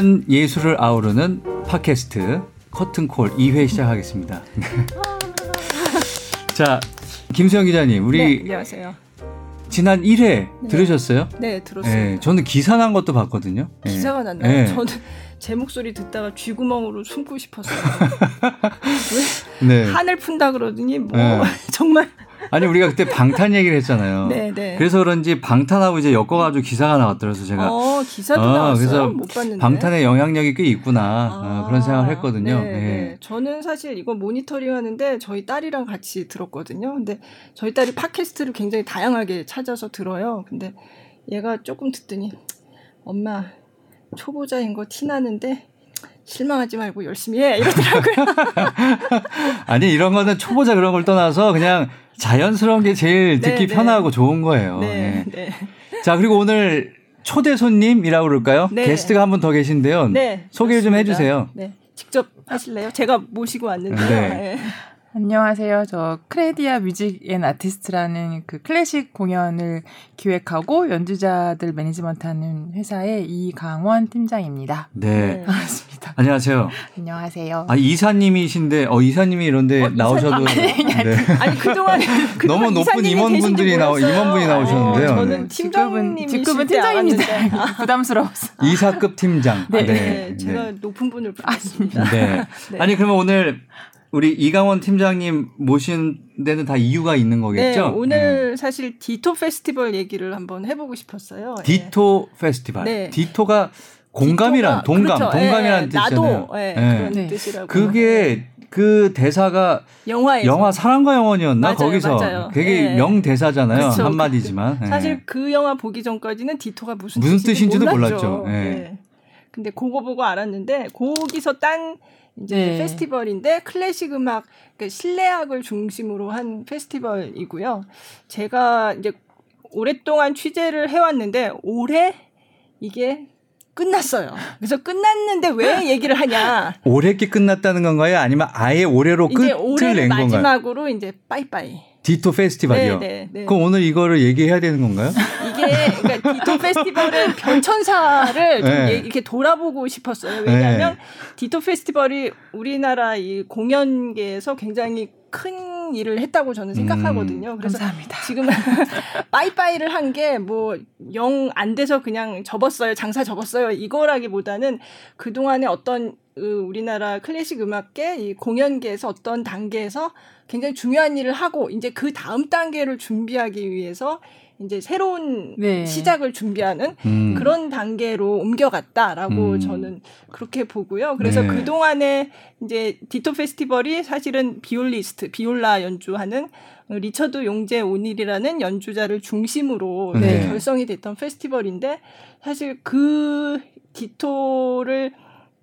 공연 예술을 아우르는 팟캐스트 커튼콜 2회 시작하겠습니다. 자, 김수영 기자님, 우리 네, 안녕하세요. 지난 1회 네. 들으셨어요? 네, 들었어요. 네, 저는 기사 난 것도 봤거든요. 기사가 났나요? 네. 저는 제 목소리 듣다가 쥐구멍으로 숨고 싶었어요. 왜 네. 하늘 푼다 그러더니 뭐 네. 정말 아니 우리가 그때 방탄 얘기를 했잖아요. 네, 네. 그래서 그런지 방탄하고 이제 엮어가지고 기사가 나왔더라서 제가 어 기사도 어, 나왔어요. 그래서 못 봤는데 방탄의 영향력이 꽤 있구나 아, 어, 그런 생각을 했거든요. 네, 네. 저는 사실 이거 모니터링하는데 저희 딸이랑 같이 들었거든요. 근데 저희 딸이 팟캐스트를 굉장히 다양하게 찾아서 들어요. 근데 얘가 조금 듣더니 엄마 초보자인 거 티 나는데 실망하지 말고 열심히 해 이러더라고요. 아니 이런 거는 초보자 그런 걸 떠나서 그냥 자연스러운 게 제일 듣기 네, 네. 편하고 좋은 거예요. 네, 네. 네. 자 그리고 오늘 초대 손님이라고 그럴까요? 네. 게스트가 한 분 더 계신데요. 네, 소개 좀 해주세요. 네, 직접 하실래요? 제가 모시고 왔는데요. 네. 안녕하세요. 저 크레디아 뮤직 앤 아티스트라는 그 클래식 공연을 기획하고 연주자들 매니지먼트 하는 회사의 이강원 팀장입니다. 네. 네. 반갑습니다. 안녕하세요. 안녕하세요. 아 이사님이신데 어 이사님이 이런데 어, 나오셔도 이사, 네. 아니 그동안 너무 높은 임원분들이 나오 임원분이 나오셨는데요. 어, 저는 팀장님 직급은 팀장입니다. 부담스러웠어. 이사급 팀장. 네. 네. 네. 제가 높은 분을 부르습니다. 네. 아니 그러면 오늘 우리 이강원 팀장님 모신 데는 다 이유가 있는 거겠죠? 네, 오늘 네. 사실 디토 페스티벌 얘기를 한번 해보고 싶었어요. 예. 디토 네. 페스티벌. 네. 디토가 공감이란 동감, 그렇죠. 동감이란 예, 뜻이잖아요. 나도 예, 그런 네. 뜻이라고. 그게 그 대사가 영화에서 영화 사랑과 영원이었나 맞아요, 거기서 맞아요. 되게 명 대사잖아요 그렇죠. 한마디지만. 사실 그 영화 보기 전까지는 디토가 무슨 무슨 뜻인지 도 몰랐죠. 몰랐죠. 예. 근데 그거 보고 알았는데 거기서 딴 이제 네. 페스티벌인데 클래식 음악, 그러니까 실내악을 중심으로 한 페스티벌이고요. 제가 이제 오랫동안 취재를 해왔는데 올해 이게 끝났어요. 그래서 끝났는데 왜 얘기를 하냐? 올해께 끝났다는 건가요? 아니면 아예 올해로 끝을 낸 건가요? 마지막으로 이제 빠이빠이. 디토 페스티벌이요. 네, 네, 네. 그럼 오늘 이거를 얘기해야 되는 건가요? 이게 그러니까 디토 페스티벌은 변천사를 좀 네. 이렇게 돌아보고 싶었어요. 왜냐하면 네. 디토 페스티벌이 우리나라 이 공연계에서 굉장히 큰 일을 했다고 저는 생각하거든요. 음, 그래서 감사합니다. 지금 빠이빠이를 한 게 뭐 영 안 돼서 그냥 접었어요. 장사 접었어요. 이거라기보다는 그동안에 어떤 우리나라 클래식 음악계 이 공연계에서 어떤 단계에서 굉장히 중요한 일을 하고 이제 그 다음 단계를 준비하기 위해서 이제 새로운 네. 시작을 준비하는 음. 그런 단계로 옮겨갔다라고 음. 저는 그렇게 보고요. 그래서 네. 그 동안에 이제 디토 페스티벌이 사실은 비올리스트, 비올라 연주하는 리처드 용제 오닐이라는 연주자를 중심으로 네. 결성이 됐던 페스티벌인데 사실 그 디토를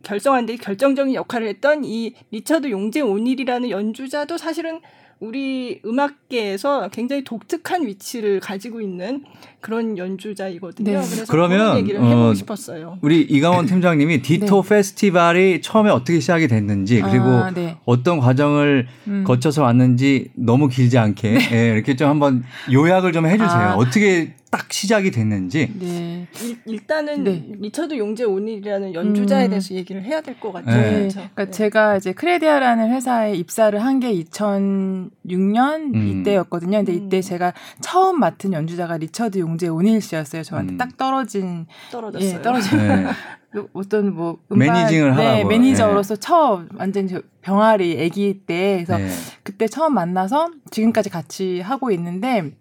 결성한 데 결정적인 역할을 했던 이 리처드 용제 오닐이라는 연주자도 사실은 우리 음악계에서 굉장히 독특한 위치를 가지고 있는 그런 연주자이거든요. 네. 그래서 그러면 얘기를 해보고 어, 싶었어요. 우리 이강원 팀장님이 디토 네. 페스티벌이 처음에 어떻게 시작이 됐는지 그리고 아, 네. 어떤 과정을 음. 거쳐서 왔는지 너무 길지 않게 네. 예, 이렇게 좀 한번 요약을 좀 해주세요. 아. 어떻게 딱 시작이 됐는지. 네. 일단은 네. 리처드 용재 오닐이라는 연주자에 음. 대해서 얘기를 해야 될 것 같아요. 네. 그렇죠? 그러니까 네. 제가 이제 크레디아라는 회사에 입사를 한 게 2006년 음. 이때였거든요. 근데 이때 음. 제가 처음 맡은 연주자가 리처드 용재 오닐 씨였어요. 저한테 음. 딱 떨어진 떨어졌어요. 예, 떨어진 네. 그 어떤 뭐 음반, managing을 네, 하라고. 매니저로서 네. 처음 완전 병아리 아기 때 그래서 네. 그때 처음 만나서 지금까지 같이 하고 있는데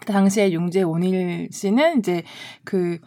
그 당시에 용재 원일 씨는 이제 그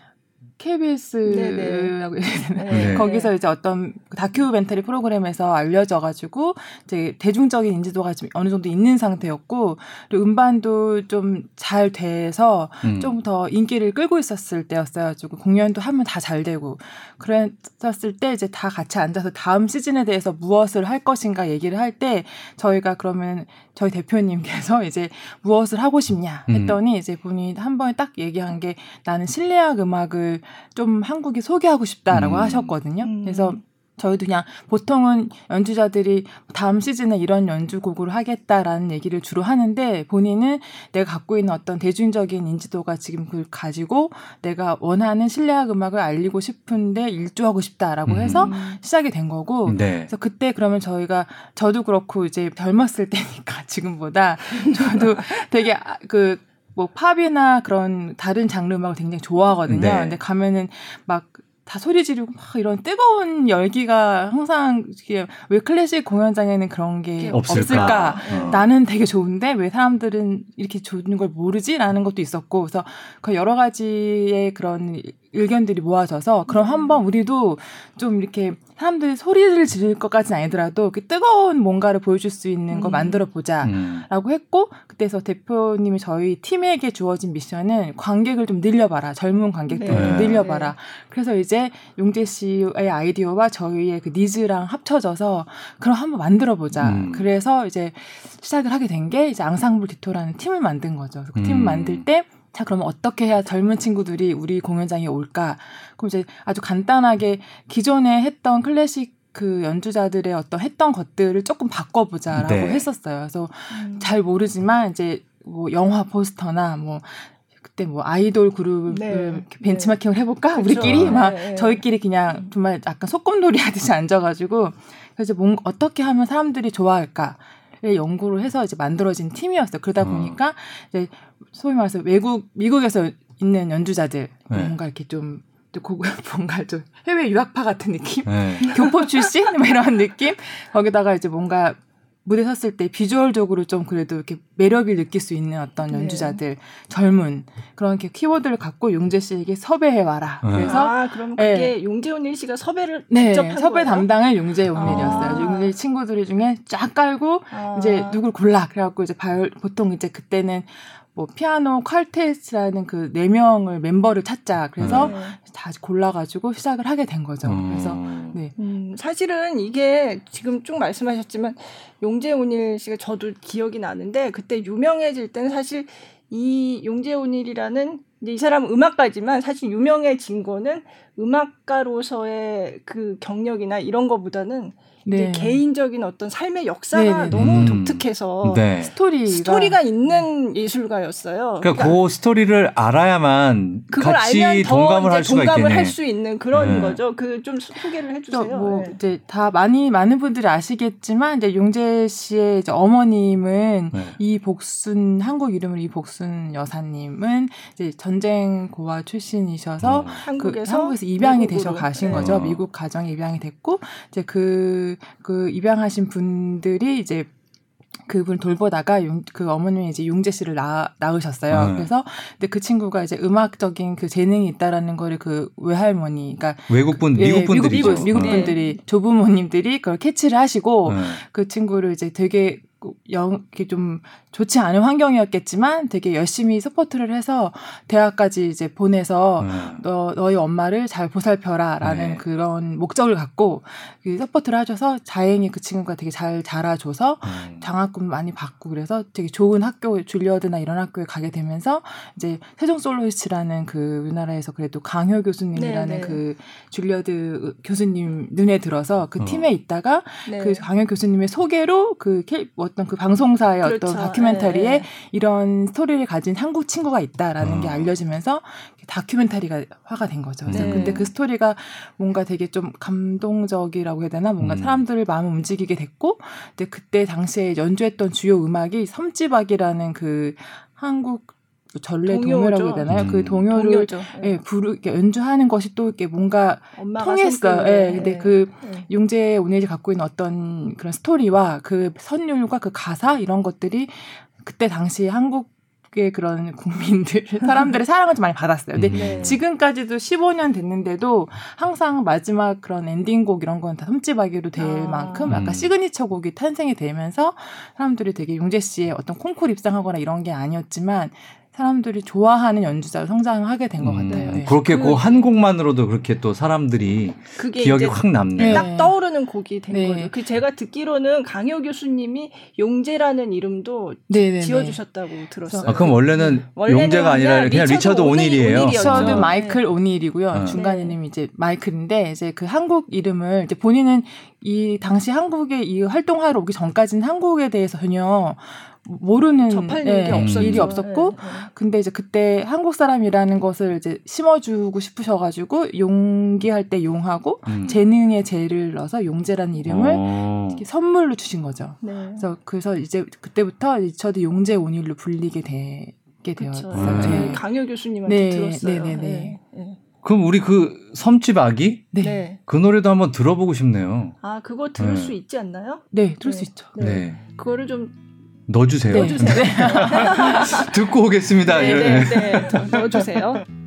KBS라고 네. 거기서 이제 어떤 다큐멘터리 프로그램에서 알려져 가지고 이제 대중적인 인지도가 좀 어느 정도 있는 상태였고 그리고 음반도 좀 잘 돼서 음. 좀더 인기를 끌고 있었을 때였어요. 가지고 공연도 하면 다 잘 되고 그랬었을 때 이제 다 같이 앉아서 다음 시즌에 대해서 무엇을 할 것인가 얘기를 할 때 저희가 그러면 저희 대표님께서 이제 무엇을 하고 싶냐 음. 했더니 음. 이제 본인이 한 번에 딱 얘기한 게 나는 실내악 음악을 좀 한국에 소개하고 싶다라고 음. 하셨거든요. 그래서 저희도 그냥 보통은 연주자들이 다음 시즌에 이런 연주곡으로 하겠다라는 얘기를 주로 하는데 본인은 내가 갖고 있는 어떤 대중적인 인지도가 지금 그걸 가지고 내가 원하는 실내악 음악을 알리고 싶은데 일조하고 싶다라고 음. 해서 시작이 된 거고 네. 그래서 그때 그러면 저희가 저도 그렇고 이제 젊었을 때니까 지금보다 저도 되게 아, 그 뭐 팝이나 그런 다른 장르 음악을 굉장히 좋아하거든요. 네. 근데 가면은 막 다 소리 지르고 막 이런 뜨거운 열기가 항상 이게 왜 클래식 공연장에는 그런 게 없을까? 없을까? 어. 나는 되게 좋은데 왜 사람들은 이렇게 좋은 걸 모르지?라는 것도 있었고 그래서 그 여러 가지의 그런 의견들이 모아져서 그럼 한번 우리도 좀 이렇게 사람들이 소리를 지를 것까지는 아니더라도 그 뜨거운 뭔가를 보여줄 수 있는 거 음. 만들어 보자라고 음. 했고 그때서 대표님이 저희 팀에게 주어진 미션은 관객을 좀 늘려봐라 젊은 관객들 네. 좀 늘려봐라 네. 그래서 이제 용재 씨의 아이디어와 저희의 그 니즈랑 합쳐져서 그럼 한번 만들어 보자 음. 그래서 이제 시작을 하게 된 게 이제 앙상블 디토라는 팀을 만든 거죠 그 팀을 음. 만들 때 자, 그러면 어떻게 해야 젊은 친구들이 우리 공연장에 올까? 그럼 이제 아주 간단하게 기존에 했던 클래식 그 연주자들의 어떤 했던 것들을 조금 바꿔보자라고 네. 했었어요. 그래서 음. 잘 모르지만 이제 뭐 영화 포스터나 뭐 그때 뭐 아이돌 그룹을 네. 벤치마킹을 해볼까? 그렇죠. 우리끼리 막 네. 저희끼리 그냥 정말 약간 소꿉놀이 하듯이 앉아가지고 그래서 뭔 어떻게 하면 사람들이 좋아할까? 를 연구를 해서 이제 만들어진 팀이었어요. 그러다 어. 보니까 이제 소위 말해서 외국 미국에서 있는 연주자들 네. 뭔가 이렇게 좀 뭔가 좀 해외 유학파 같은 느낌, 네. 교포 출신 뭐 이런 느낌. 거기다가 이제 뭔가 무대 섰을 때 비주얼적으로 좀 그래도 이렇게 매력을 느낄 수 있는 어떤 네. 연주자들 네. 젊은 그런 이렇게 키워드를 갖고 용재 씨에게 섭외해 와라. 네. 그래서 아 그럼 그게 네. 용재훈일 씨가 섭외를 네, 직접 한 섭외 거예요? 담당은 용재훈일이었어요. 아. 용재 친구들 중에 쫙 깔고 아. 이제 누굴 골라 그래갖고 이제 바이올 보통 이제 그때는 뭐 피아노 칼텟이라는 그 네 명을 멤버를 찾자. 그래서 네. 다 골라가지고 시작을 하게 된 거죠. 음. 그래서 네. 음, 사실은 이게 지금 쭉 말씀하셨지만 용재훈일 씨가 저도 기억이 나는데 그때 유명해질 때는 사실 이 용재훈일이라는 이 사람 음악가지만 사실 유명해진 거는 음악가로서의 그 경력이나 이런 거보다는 네. 개인적인 어떤 삶의 역사가 네네. 너무 음. 독특해서 네. 스토리가, 스토리가 있는 예술가였어요. 그러니까, 그러니까 그 스토리를 알아야만 같이 동감을 할 수가 동감을 할 수 있는 그런 네. 거죠. 그 좀 소개를 해주세요. 뭐 네. 이제 다 많이 많은 분들이 아시겠지만 이제 용재 씨의 이제 어머님은 네. 이복순 한국 이름으로 이 복순 여사님은 이제 전쟁 고아 출신이셔서 음. 한국에서, 그 한국에서 입양이 되셔 가신 거죠. 미국 가정에 입양이 됐고 이제 그그 입양하신 분들이 이제 그분 돌보다가 용, 그 어머님이 이제 용재 씨를 낳, 낳으셨어요. 네. 그래서 근데 그 친구가 이제 음악적인 그 재능이 있다라는 거를 그 외할머니, 그러니까 외국분 예, 미국 분들이 미국, 미국 분들이 네. 조부모님들이 그걸 캐치를 하시고 네. 그 친구를 이제 되게 영, 이렇게 좀 좋지 않은 환경이었겠지만 되게 열심히 support를 해서 대학까지 이제 보내서 음. 너, 너희 엄마를 잘 보살펴라 라는 네. 그런 목적을 갖고 그 support를 하셔서 다행히 그 친구가 되게 잘 자라줘서 음. 장학금 많이 받고 그래서 되게 좋은 학교 줄리어드나 이런 학교에 가게 되면서 이제 세종 솔로이스트라는 그 우리나라에서 그래도 강효 교수님이라는 네, 네. 그 줄리어드 교수님 눈에 들어서 그 어. 팀에 있다가 네. 그 강효 교수님의 소개로 그 어떤 그 방송사의 그렇죠. 어떤 다큐멘터리에 네. 이런 스토리를 가진 한국 친구가 있다라는 어. 게 알려지면서 다큐멘터리가 화가 된 거죠. 그래서 네. 근데 그 스토리가 뭔가 되게 좀 감동적이라고 해야 되나 뭔가 음. 사람들을 마음을 움직이게 됐고 근데 그때 당시에 연주했던 주요 음악이 섬지박이라는 그 한국 전래 동요라고 해야 되나요? 그 음. 그 동요를 예, 부르 연주하는 것이 또 이렇게 뭔가 통했어요. 예. 근데 네. 그 네. 용재 오네지 갖고 있는 어떤 그런 스토리와 그 선율과 그 가사 이런 것들이 그때 당시 한국 의 그런 국민들 사람들의 사랑을 좀 많이 받았어요. 근데 네. 지금까지도 15년 됐는데도 항상 마지막 그런 엔딩곡 이런 건 다 섬집 아기로 될 아. 만큼 약간 음. 시그니처 곡이 탄생이 되면서 사람들이 되게 용재 씨의 어떤 콩쿨 입상하거나 이런 게 아니었지만 사람들이 좋아하는 연주자로 성장하게 된것 음, 같아요. 네. 그렇게 그 한 곡만으로도 그렇게 또 사람들이 기억이 확 남네. 딱 떠오르는 곡이 된 네. 거죠. 그 제가 듣기로는 강효 교수님이 용재라는 이름도 네네네. 네, 네. 지어주셨다고 들었어요. 아, 그럼 원래는, 원래는 용재가 아니라 그냥 리처드, 리처드 오닐이에요. 리처드 마이클 오닐이고요. 네. 중간 이름이 이제 마이클인데 이제 그 한국 이름을 이제 본인은 이 당시 한국에 이 활동하러 오기 전까지는 한국에 대해서 전혀 모르는 접할 네, 일이, 없었 일이 없었고 네, 네. 근데 이제 그때 한국 사람이라는 것을 이제 심어주고 싶으셔가지고 용기할 때 용하고 음. 재능에 재를 넣어서 용재라는 이름을 어. 선물로 주신 거죠. 네. 그래서 그래서 이제 그때부터 저도 용재 온일로 불리게 되게 되었어요. 네. 강효 교수님한테 네, 들었어요. 네, 네, 네. 그럼 우리 그 섬집 아기? 네. 그 노래도 한번 들어보고 싶네요. 아, 그거 들을 수 있지 않나요? 네, 들을 수 있죠. 네. 그거를 좀 넣어주세요. 네. 넣어주세요. 듣고 오겠습니다. 네, 네, 네. 넣어주세요.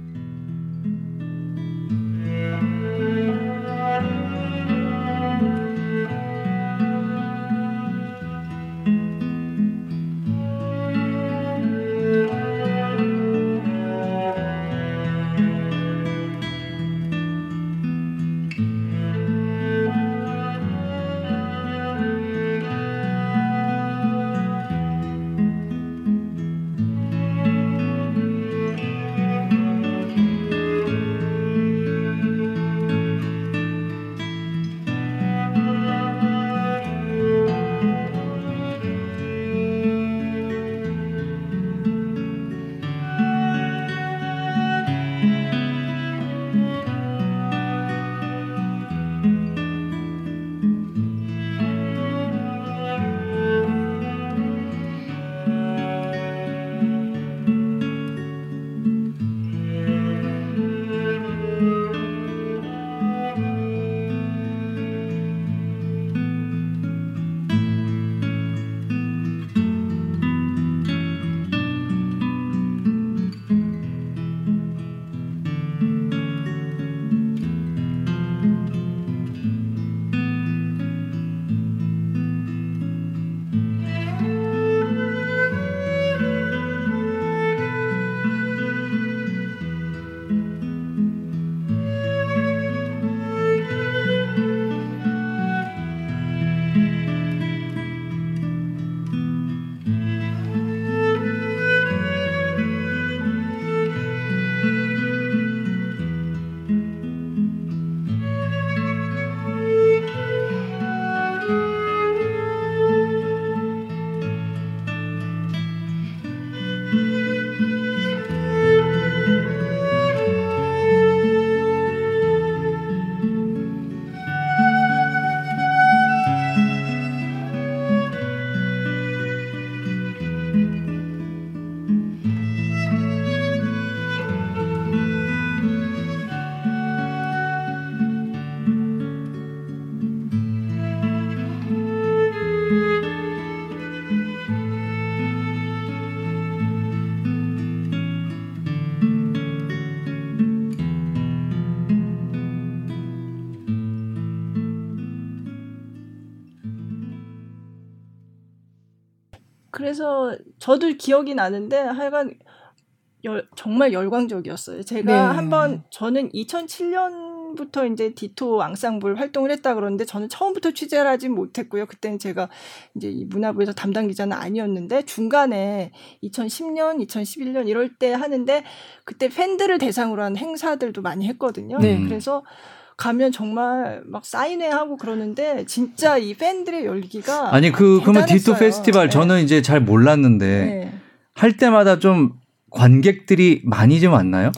그래서 저도 기억이 나는데 하여간 열, 정말 열광적이었어요. 제가 네. 한번 저는 2007년부터 이제 디토 앙상블 활동을 했다 그러는데 저는 처음부터 취재를 하진 못했고요. 그때는 제가 이제 이 문화부에서 담당 기자는 아니었는데 중간에 2010년, 2011년 이럴 때 하는데 그때 팬들을 대상으로 한 행사들도 많이 했거든요. 네. 그래서 가면 정말 막 사인회 하고 그러는데 진짜 이 팬들의 열기가 아니 그 그러면 디토 페스티벌 네. 저는 이제 잘 몰랐는데 네. 할 때마다 좀 관객들이 많이 좀 왔나요?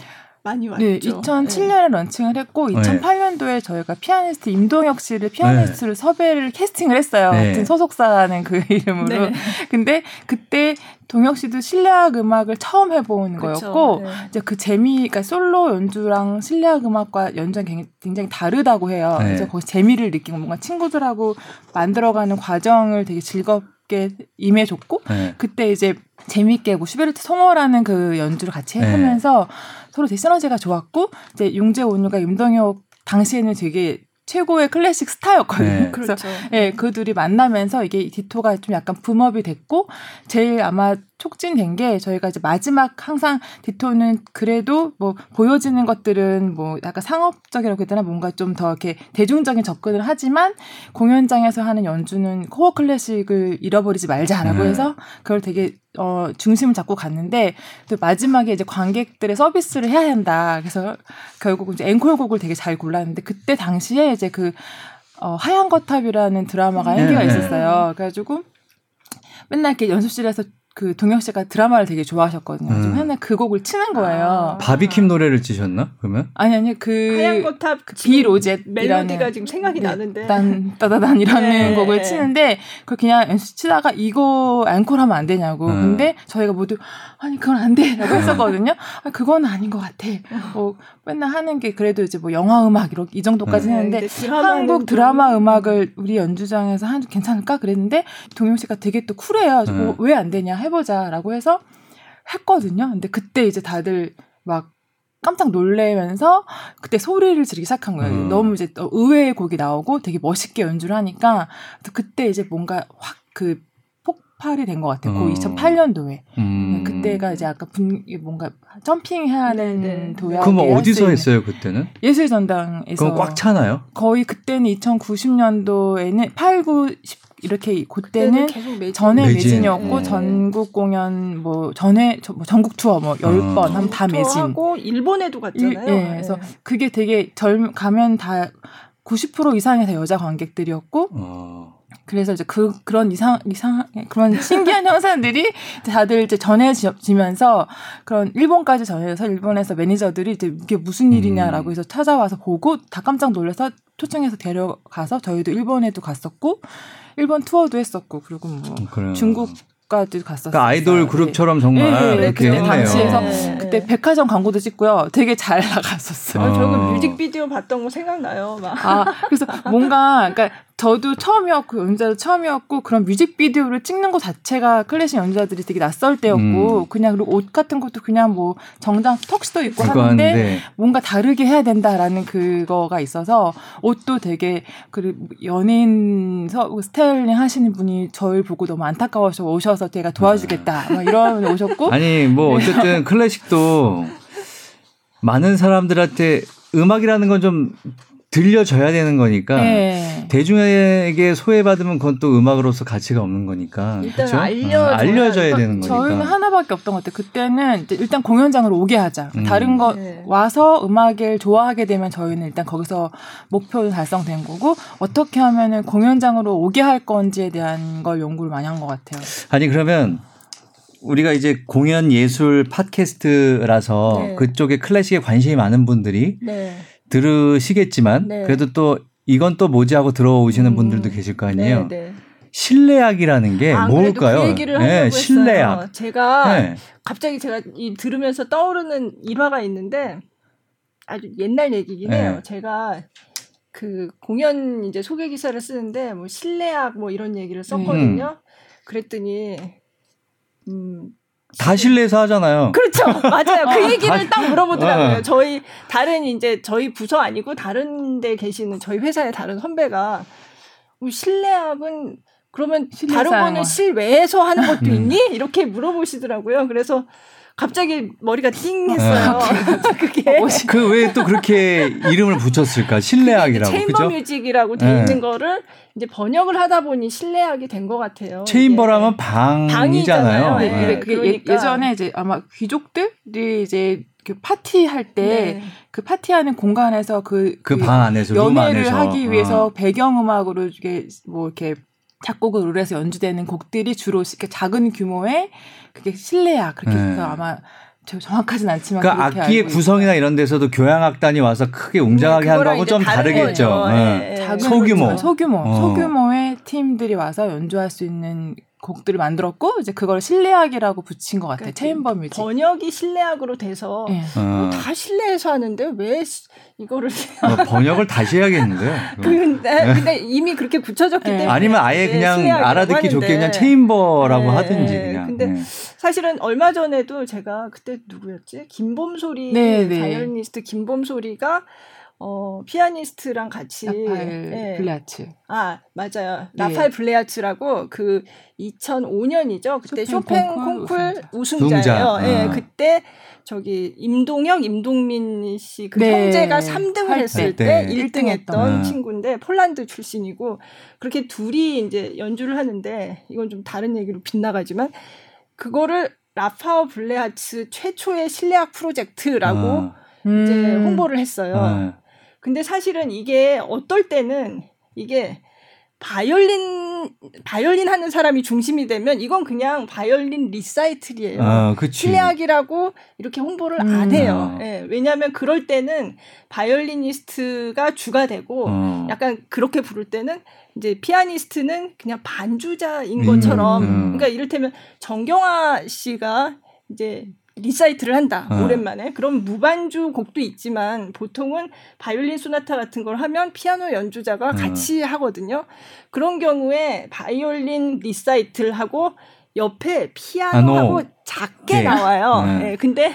많이 왔죠. 네, 2007년에 네. 런칭을 했고 2008년도에 저희가 피아니스트 임동혁 씨를 피아니스트로 네. 섭외를 캐스팅을 했어요. 네. 같은 소속사라는 그 이름으로. 네. 근데 그때 동혁 씨도 실내악 음악을 처음 해본 그쵸, 거였고 네. 이제 그 재미, 그러니까 솔로 연주랑 실내악 음악과 연주는 굉장히 다르다고 해요. 네. 그래서 거기 재미를 느끼고 뭔가 친구들하고 만들어가는 과정을 되게 즐겁게 임해줬고 네. 그때 이제 재미있게 뭐 슈베르트 숭어라는 그 연주를 같이 네. 하면서 서로 되게 시너지가 좋았고 이제 용재 오닐과 임동혁 당시에는 되게 최고의 클래식 스타였거든요. 네. 그래서 그렇죠. 예, 그 둘이 만나면서 이게 디토가 좀 약간 boom up이 됐고 제일 아마 촉진된 게 저희가 이제 마지막 항상 디토는 그래도 뭐 보여지는 것들은 뭐 약간 상업적이라고 해야 되나 뭔가 좀 더 이렇게 대중적인 접근을 하지만 공연장에서 하는 연주는 코어 클래식을 잃어버리지 말자라고 네. 해서 그걸 되게 어 중심을 잡고 갔는데 또 마지막에 이제 관객들의 서비스를 해야 한다. 그래서 결국 이제 앵콜곡을 되게 잘 골랐는데 그때 당시에 이제 그 어, 하얀 거탑이라는 드라마가 연기가 네. 있었어요. 그래가지고 맨날 이렇게 연습실에서 그 동혁 씨가 드라마를 되게 좋아하셨거든요. 음. 맨날 그 곡을 치는 거예요. 아. 바비킴 노래를 치셨나? 그러면? 아니 아니 그 하얀 거탑 그 비로젯 멜로디가 지금 생각이 네, 나는데 딴 따다단 이라는 네. 곡을 치는데 그 그냥 연습 치다가 이거 앵콜 하면 안 되냐고. 음. 근데 저희가 모두 아니 그건 안 돼라고 했었거든요. 아, 그건 아닌 것 같아. 뭐 맨날 하는 게 그래도 이제 뭐 영화 음악 이렇게 이 정도까지 음. 했는데 한국 드라마 음악을 우리 연주장에서 한 괜찮을까 그랬는데 동영 씨가 되게 또 쿨해요. 음. 왜안 되냐 해 보자라고 해서 했거든요. 근데 그때 이제 다들 막 깜짝 놀래면서 그때 소리를 지르기 시작한 거예요. 음. 너무 이제 의외의 곡이 나오고 되게 멋있게 연주를 하니까 그때 이제 뭔가 확 그 폭발이 된 것 같아요. 그 음. 2008년도에. 음. 그때가 이제 아까 분, 뭔가 점핑해야 하는 네, 네. 도약. 그럼 어디서 했어요 그때는? 예술전당에서. 그럼 꽉 차나요? 거의 그때는 2090년도에는 8, 9, 10 이렇게 그때는 전에 매진. 매진이었고 네. 전국 공연 뭐 전에 뭐 전국 투어 뭐 10번 아. 하면 다 매진. 하고 일본에도 갔잖아요. 일, 네. 그래서 그게 되게 젊 가면 다 90% 이상이 다 여자 관객들이었고 어. 그래서 이제 그 그런 이상 이상 그런 신기한 현상들이 다들 이제 전해지면서 그런 일본까지 전해져서 일본에서 매니저들이 이제 이게 무슨 일이냐라고 음. 해서 찾아와서 보고 다 깜짝 놀라서 초청해서 데려가서 저희도 일본에도 갔었고 일본 투어도 했었고 그리고 뭐 음, 중국 까지 갔었어요. 그러니까 아이돌 그룹처럼 네. 정말 네, 네, 이렇게 했네요. 당시에서 네. 그때 백화점 광고도 찍고요. 되게 잘 나갔었어요. 아, 저는 뮤직비디오 봤던 거 생각나요. 막. 아, 그래서 뭔가 그러니까 저도 처음이었고 연주자도 처음이었고 그런 뮤직비디오를 찍는 것 자체가 클래식 연주자들이 되게 낯설 때였고 음. 그냥 그리고 옷 같은 것도 그냥 뭐 정장 턱시도 입고 하는데 네. 뭔가 다르게 해야 된다라는 그거가 있어서 옷도 되게 그 연예인 서 스타일링 하시는 분이 저를 보고 너무 안타까워서 오셔서 제가 도와주겠다 막 이런 오셨고 아니 뭐 어쨌든 클래식도 많은 사람들한테 음악이라는 건 좀 들려줘야 되는 거니까 네. 대중에게 소외받으면 그건 또 음악으로서 가치가 없는 거니까 일단 그렇죠? 알려 어, 알려줘야 되는 거니까 저희는 하나밖에 없던 것 같아요. 그때는 일단 공연장으로 오게 하자. 음. 다른 거 네. 와서 음악을 좋아하게 되면 저희는 일단 거기서 목표는 달성된 거고 어떻게 하면은 공연장으로 오게 할 건지에 대한 걸 연구를 많이 한 것 같아요. 아니 그러면 우리가 이제 공연 예술 팟캐스트라서 네. 그쪽에 클래식에 관심이 많은 분들이 네. 들으시겠지만 네. 그래도 또 이건 또 뭐지 하고 들어오시는 음. 분들도 계실 거 아니에요. 네, 네. 실내악이라는 게 아, 뭘까요? 그 얘기를 네, 하려고 실내악. 했어요. 제가 네. 갑자기 제가 이 들으면서 떠오르는 일화가 있는데 아주 옛날 얘기긴 해요. 네. 제가 그 공연 이제 소개 기사를 쓰는데 뭐 실내악 뭐 이런 얘기를 썼거든요. 음. 그랬더니 음, 다 실내에서 하잖아요. 그렇죠. 맞아요. 그 얘기를 딱 물어보더라고요. 어. 저희 다른 이제 저희 부서 아니고 다른 데 계시는 저희 회사의 다른 선배가 뭐 실내압은 그러면 다른 거는 실외에서 하는 것도 음. 있니? 이렇게 물어보시더라고요. 그래서 갑자기 머리가 띵 했어요. 네. 그게 어, 그왜 또 그렇게 이름을 붙였을까? 실내악이라고 체인버? 뮤직이라고 돼 네. 있는 거를 이제 번역을 하다 보니 실내악이 된 것 같아요. 체인버라면 방이잖아요. 네. 네. 그게 그러니까. 예전에 이제 아마 귀족들이 이제 그 파티할 때그 네. 파티하는 공간에서 그, 그방 그 안에서 연애를 안에서. 하기 위해서 어. 배경음악으로 이게 뭐 이렇게 작곡을 해서 연주되는 곡들이 주로 이렇게 작은 규모의 그게 실내야 그렇게 네. 해서 아마 저 정확하진 않지만 그 악기의 구성이나 이런 데서도 교향악단이 와서 크게 웅장하게 네, 한다고 좀 다르겠죠. 네. 네. 소규모 소규모 어. 소규모의 팀들이 와서 연주할 수 있는 곡들을 만들었고 이제 그걸 실내악이라고 붙인 것 같아요. 그러니까 chamber music. 번역이 실내악으로 돼서 네. 어. 다 실내에서 하는데 왜 이거를 어, 번역을 다시 해야겠는데요. 근데, 네. 근데 이미 그렇게 굳혀졌기 네. 때문에 아니면 아예 그냥 알아듣기 하는데. 좋게 그냥 chamber라고 네. 하든지 그냥. 근데 네. 사실은 얼마 전에도 제가 그때 누구였지? 김봄소리 네, 네. 바이올리니스트 김봄소리가 어, 피아니스트랑 같이 라파엘 예. 블레하츠. 아, 맞아요. 네. 라파엘 블레하츠라고 그 2005년이죠. 그때 쇼팽, 쇼팽 콩쿨, 우승자예요. 예, 네, 그때 저기 임동혁, 임동민 씨그 네. 형제가 3등을 했을 때, 때 1등 했던 아. 친구인데 폴란드 출신이고 그렇게 둘이 이제 연주를 하는데 이건 좀 다른 얘기로 빗나가지만 그거를 라파우 블레하츠 최초의 실내악 프로젝트라고 아. 이제 음. 홍보를 했어요. 아. 근데 사실은 이게 어떨 때는 이게 바이올린 바이올린 하는 사람이 중심이 되면 이건 그냥 바이올린 리사이틀이에요. 아, 실내악이라고 이렇게 홍보를 음. 안 해요. 어. 예, 왜냐하면 그럴 때는 바이올리니스트가 주가 되고 어. 약간 그렇게 부를 때는 이제 피아니스트는 그냥 반주자인 것처럼 음. 음. 그러니까 이를테면 정경화 씨가 이제 리사이틀을 한다 어. 오랜만에 그럼 무반주 곡도 있지만 보통은 바이올린 소나타 같은 걸 하면 피아노 연주자가 어. 같이 하거든요 그런 경우에 바이올린 리사이틀을 하고 옆에 피아노하고 아, 작게 네. 나와요 네. 네. 근데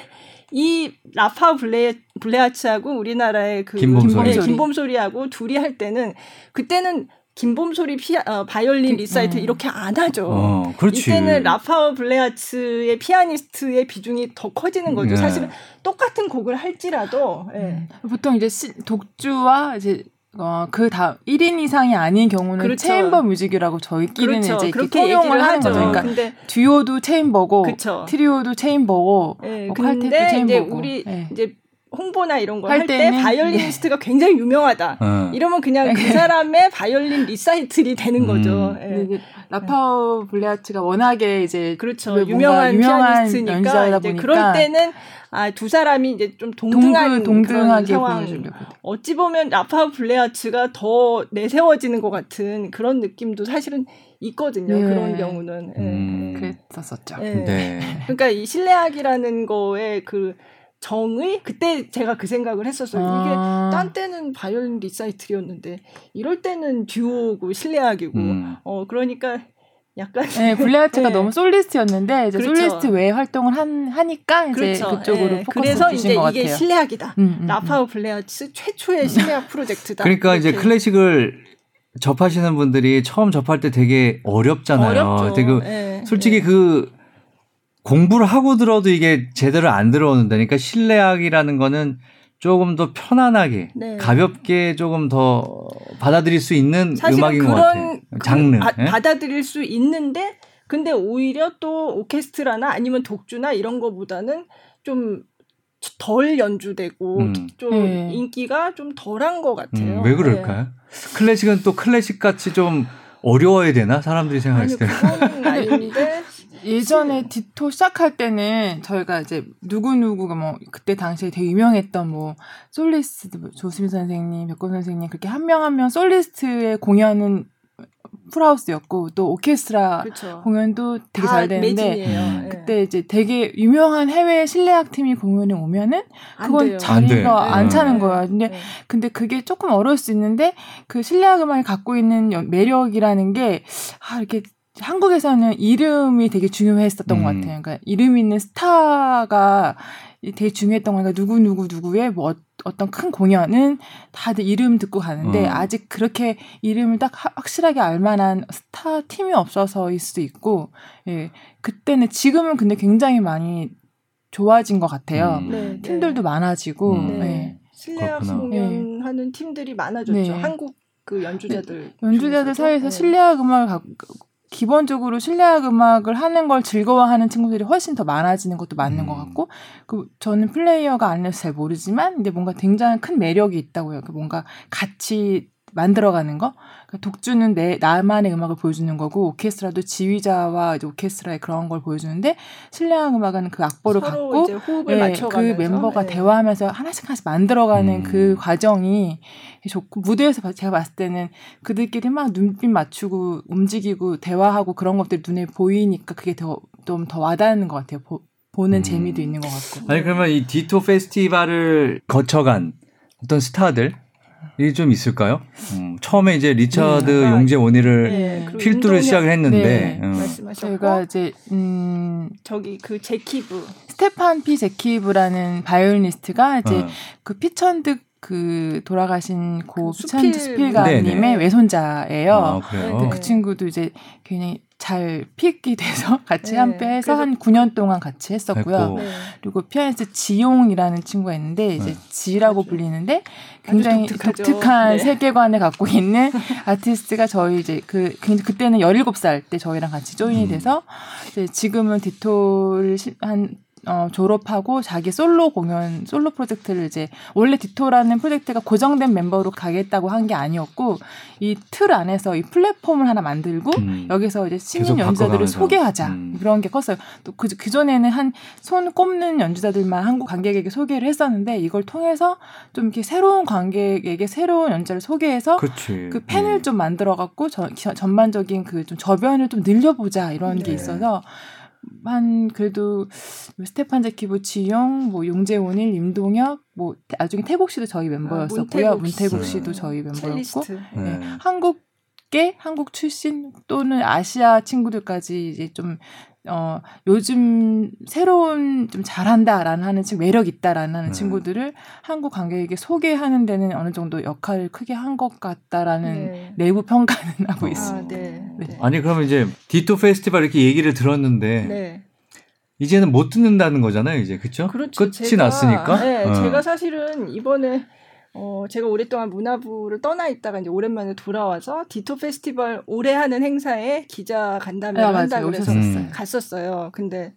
이 라파 블레 블레하츠하고 우리나라의 그 김봄소리. 네, 김봄소리하고 둘이 할 때는 그때는 김봄소리 피아, 어, 바이올린 그, 리사이틀 음. 이렇게 안 하죠. 어, 이때는 라파우 블레하츠의 피아니스트의 비중이 더 커지는 거죠. 네. 사실은 똑같은 곡을 할지라도 네. 보통 이제 시, 독주와 이제 어, 그다 1인 이상이 아닌 경우는 그렇죠. chamber music이라고 저희끼리는 그렇죠. 이제 이렇게 통용을 하는 거죠. 그러니까 근데 듀오도 chamber고 그렇죠. 트리오도 chamber고 네, 뭐 근데 이제 우리 네. 이제 홍보나 이런 걸 할 때 바이올리니스트가 네. 굉장히 유명하다. 어. 이러면 그냥 그 네. 사람의 바이올린 리사이틀이 되는 음. 거죠. 네. 네. 라파우 블레하츠가 워낙에 이제 그렇죠. 유명한, 유명한 피아니스트니까 이제 그럴 때는 아, 두 사람이 이제 좀 동등한 동등, 그런 상황. 어찌 보면 라파우 블레하츠가 더 내세워지는 것 같은 그런 느낌도 사실은 있거든요. 네. 그런 경우는. 음. 네. 그랬었죠. 네. 그러니까 이 실내악이라는 거에 그 정의 그때 제가 그 생각을 했었어요. 아. 이게 딴 때는 바이올린 리사이틀이었는데 이럴 때는 듀오고 실내악이고 음. 어 그러니까 약간 네, 블레아츠가 네. 너무 솔리스트였는데 이제 그렇죠. 솔리스트 외에 활동을 한 하니까 이제 그렇죠. 그쪽으로 네. 포커스 그래서 이제 이게 같아요. 실내악이다. 음, 음, 라파우 음. 블레아츠 최초의 실내악 프로젝트다. 그러니까 이렇게. 이제 클래식을 접하시는 분들이 처음 접할 때 되게 어렵잖아요. 어렵죠. 되게 네. 솔직히 네. 그 공부를 하고 들어도 이게 제대로 안 들어오는데 그러니까 실내악이라는 거는 조금 더 편안하게 네. 가볍게 조금 더 받아들일 수 있는 음악인 것 같아요. 장르 그, 예? 받아들일 수 있는데 근데 오히려 또 오케스트라나 아니면 독주나 이런 거보다는 좀 덜 연주되고 음. 좀 음. 인기가 좀 덜한 것 같아요. 음, 왜 그럴까요? 네. 클래식은 또 클래식 같이 좀 어려워야 되나 사람들이 생각했을 때. 그건 아닌데 예전에 디토 시작할 때는 저희가 이제 누구누구가 뭐 그때 당시에 되게 유명했던 뭐 솔리스트 뭐 조수민 선생님, 백건 선생님 그렇게 한명 한 명 솔리스트의 공연은 풀하우스였고 또 오케스트라 그쵸. 공연도 되게 잘 되는데 음. 그때 이제 되게 유명한 해외 실내악 팀이 공연에 오면은 그건 자리가 안, 안 차는 네. 거야. 근데 네. 근데 그게 조금 어려울 수 있는데 그 실내악 음악이 갖고 있는 매력이라는 게 아, 이렇게 한국에서는 이름이 되게 중요했었던 음. 것 같아요. 그러니까 이름 있는 스타가 되게 중요했던 거니까 누구 누구 누구의 뭐 어떤 큰 공연은 다들 이름 듣고 가는데 어. 아직 그렇게 이름을 딱 확실하게 알만한 스타 팀이 없어서일 수도 있고 예 그때는 지금은 근데 굉장히 많이 좋아진 것 같아요. 음. 네, 팀들도 네. 많아지고 음. 네. 실내악 공연하는 팀들이 많아졌죠. 네. 한국 그 연주자들 연주자들 사이에서 네. 실내악 음악을 기본적으로 실내악 음악을 하는 걸 즐거워하는 친구들이 훨씬 더 많아지는 것도 맞는 음. 것 같고 그 저는 플레이어가 아니라서 잘 모르지만 근데 뭔가 굉장히 큰 매력이 있다고요. 그 뭔가 같이 만들어가는 거. 그러니까 독주는 내 나만의 음악을 보여주는 거고 오케스트라도 지휘자와 이제 오케스트라의 그런 걸 보여주는데 실내악 음악은 그 악보를 갖고 네, 그 멤버가 네. 대화하면서 하나씩 하나씩 만들어가는 음. 그 과정이 좋고 무대에서 제가 봤을 때는 그들끼리 막 눈빛 맞추고 움직이고 대화하고 그런 것들이 눈에 보이니까 그게 더 좀더 와닿는 것 같아요. 보, 보는 음. 재미도 있는 것 같고. 아니 그러면 이 디토 페스티벌을 거쳐간 어떤 스타들 이게 좀 있을까요? 음, 처음에 이제 리차드 네, 용재 오닐을 네, 필두를 시작을 했는데 네, 음. 저희가 이제 음 저기 그 재키브 스테판 피 재키브라는 바이올리니스트가 이제 어. 그 피천득 그 돌아가신 고그 수필, 수필가님의 외손자예요. 아, 그 친구도 이제 괜히 잘 pick이 돼서 같이 네. 함께 해서 한 9년 동안 같이 했었고요. 네. 그리고 피아니스트 지용이라는 친구가 있는데 이제 네. 지라고 불리는데 굉장히 독특한 네. 세계관을 갖고 있는 아티스트가 저희 이제 그 그때는 17살 때 저희랑 같이 조인이 음. 돼서 이제 지금은 디토를 한 어, 졸업하고 자기 솔로 공연, 솔로 프로젝트를 이제 원래 디토라는 프로젝트가 고정된 멤버로 가겠다고 한 게 아니었고 이 틀 안에서 이 플랫폼을 하나 만들고 음. 여기서 이제 신인 연주자들을 소개하자 음. 그런 게 컸어요. 또 그 그 전에는 한 손 꼽는 연주자들만 한국 관객에게 소개를 했었는데 이걸 통해서 좀 이렇게 새로운 관객에게 새로운 연주자를 소개해서 그치. 그 팬을 음. 좀 만들어 갖고 전반적인 그 좀 저변을 좀 늘려보자 이런 네. 게 있어서. 한 그래도 스테판 제키브 지용, 뭐 용재원일, 임동혁, 뭐 나중에 태국 씨도 저희 멤버였었고요. 아, 문태국, 씨도 저희 멤버였고, 네. 네. 한국계 한국 출신 또는 아시아 친구들까지 이제 좀 어, 요즘 새로운 좀 잘한다라는 하는 친구, 매력 있다라는 하는 네. 친구들을 한국 관객에게 소개하는 데는 어느 정도 역할을 크게 한 것 같다라는 네. 내부 평가는 하고 아, 있습니다. 네. 네. 아니, 그러면 이제 디토 페스티벌 이렇게 얘기를 들었는데 네. 이제는 못 듣는다는 거잖아요, 이제. 그쵸? 그렇죠. 끝이 제가, 났으니까. 네, 어. 제가 사실은 이번에 어, 제가 오랫동안 문화부를 떠나 있다가 이제 오랜만에 돌아와서 디토 페스티벌 올해 하는 행사에 기자 간담회를 네, 한다고 음. 갔었어요. 근데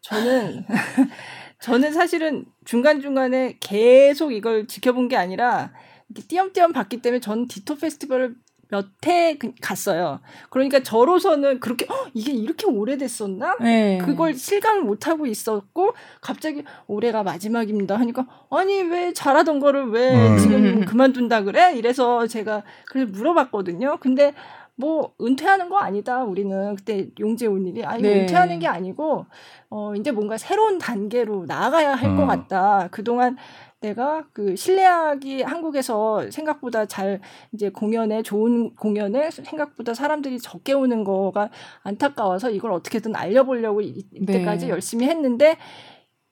저는 저는 사실은 중간중간에 계속 이걸 지켜본 게 아니라 띄엄띄엄 봤기 때문에 전 디토 페스티벌을 몇해 그, 갔어요. 그러니까 저로서는 그렇게 어, 이게 이렇게 오래됐었나? 네. 그걸 실감을 못 하고 있었고 갑자기 올해가 마지막입니다 하니까 아니 왜 잘하던 거를 왜 음. 지금 그만둔다 그래? 이래서 제가 그래서 물어봤거든요. 근데 뭐 은퇴하는 거 아니다. 우리는 그때 용재훈 일이 아 이거 네. 은퇴하는 게 아니고 어 이제 뭔가 새로운 단계로 나아가야 할것 음. 같다. 그동안 내가 그 실내악이 한국에서 생각보다 잘 이제 공연에 좋은 공연에 생각보다 사람들이 적게 오는 거가 안타까워서 이걸 어떻게든 알려보려고 이때까지 네. 열심히 했는데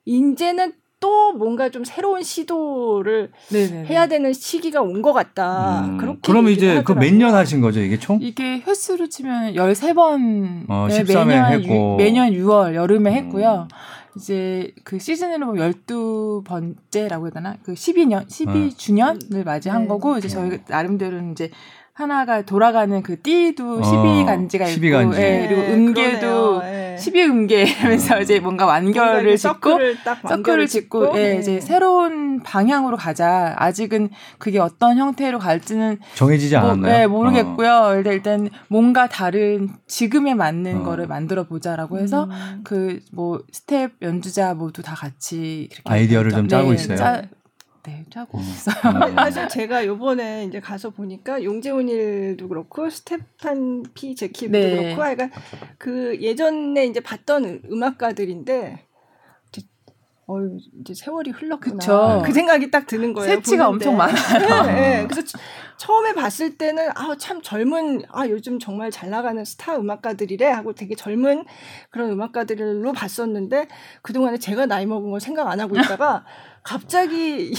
이제는 또 뭔가 좀 새로운 시도를 네네네. 해야 되는 시기가 온 것 같다. 음, 그렇게 그럼 이제 그 몇 년 하신 거죠, 이게 총? 이게 횟수로 치면 13번 어, 네, 매년 했고. 매년 6월 여름에 음. 했고요. 이제 그 시즌으로 보면 12번째라고 해야 되나? 그 12년, 12주년을 맞이한 네. 거고, 이제 저희 나름대로는 이제 하나가 돌아가는 그 띠도 12간지가 어, 있고 12간지. 예, 그리고 네, 음계도 네. 12음계 하면서 음. 이제 뭔가 완결을 짓고 서클을 짓고 예, 네. 이제 새로운 방향으로 가자. 아직은 그게 어떤 형태로 갈지는 정해지지 뭐, 않았나요? 네, 모르겠고요. 어. 일단 뭔가 다른 지금에 맞는 어. 거를 만들어 보자라고 해서 음. 그뭐 스태프 연주자 모두 다 같이 아이디어를 좀 짜고 네, 있어요. 짜, 네, 짜고 음. 있어요. 사실 제가 요번에 이제 가서 보니까 용재 오닐도 그렇고 스테판 피 재키브도 네. 그렇고 하여간 그 예전에 이제 봤던 음악가들인데 어유 이제 세월이 흘렀구나. 그쵸. 그 생각이 딱 드는 거예요. 새치가 엄청 많아요. 네, 네. 그래서 처음에 봤을 때는 아 참 젊은 아 요즘 정말 잘 나가는 스타 음악가들이래 하고 되게 젊은 그런 음악가들로 봤었는데 그 동안에 제가 나이 먹은 걸 생각 안 하고 있다가 갑자기 이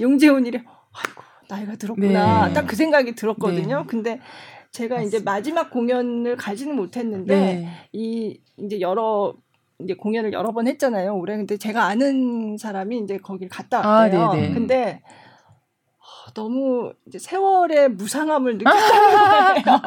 용재훈 이래 아이고 나이가 들었구나 네. 딱그 생각이 들었거든요. 네. 근데 제가 맞습니다. 이제 마지막 공연을 가지는 못했는데 네. 이 이제 여러 이제 공연을 여러 번 했잖아요. 올해 근데 제가 아는 사람이 이제 거기를 갔다 아, 왔대요. 아, 근데 너무 이제 세월의 무상함을 느꼈다는 거예요.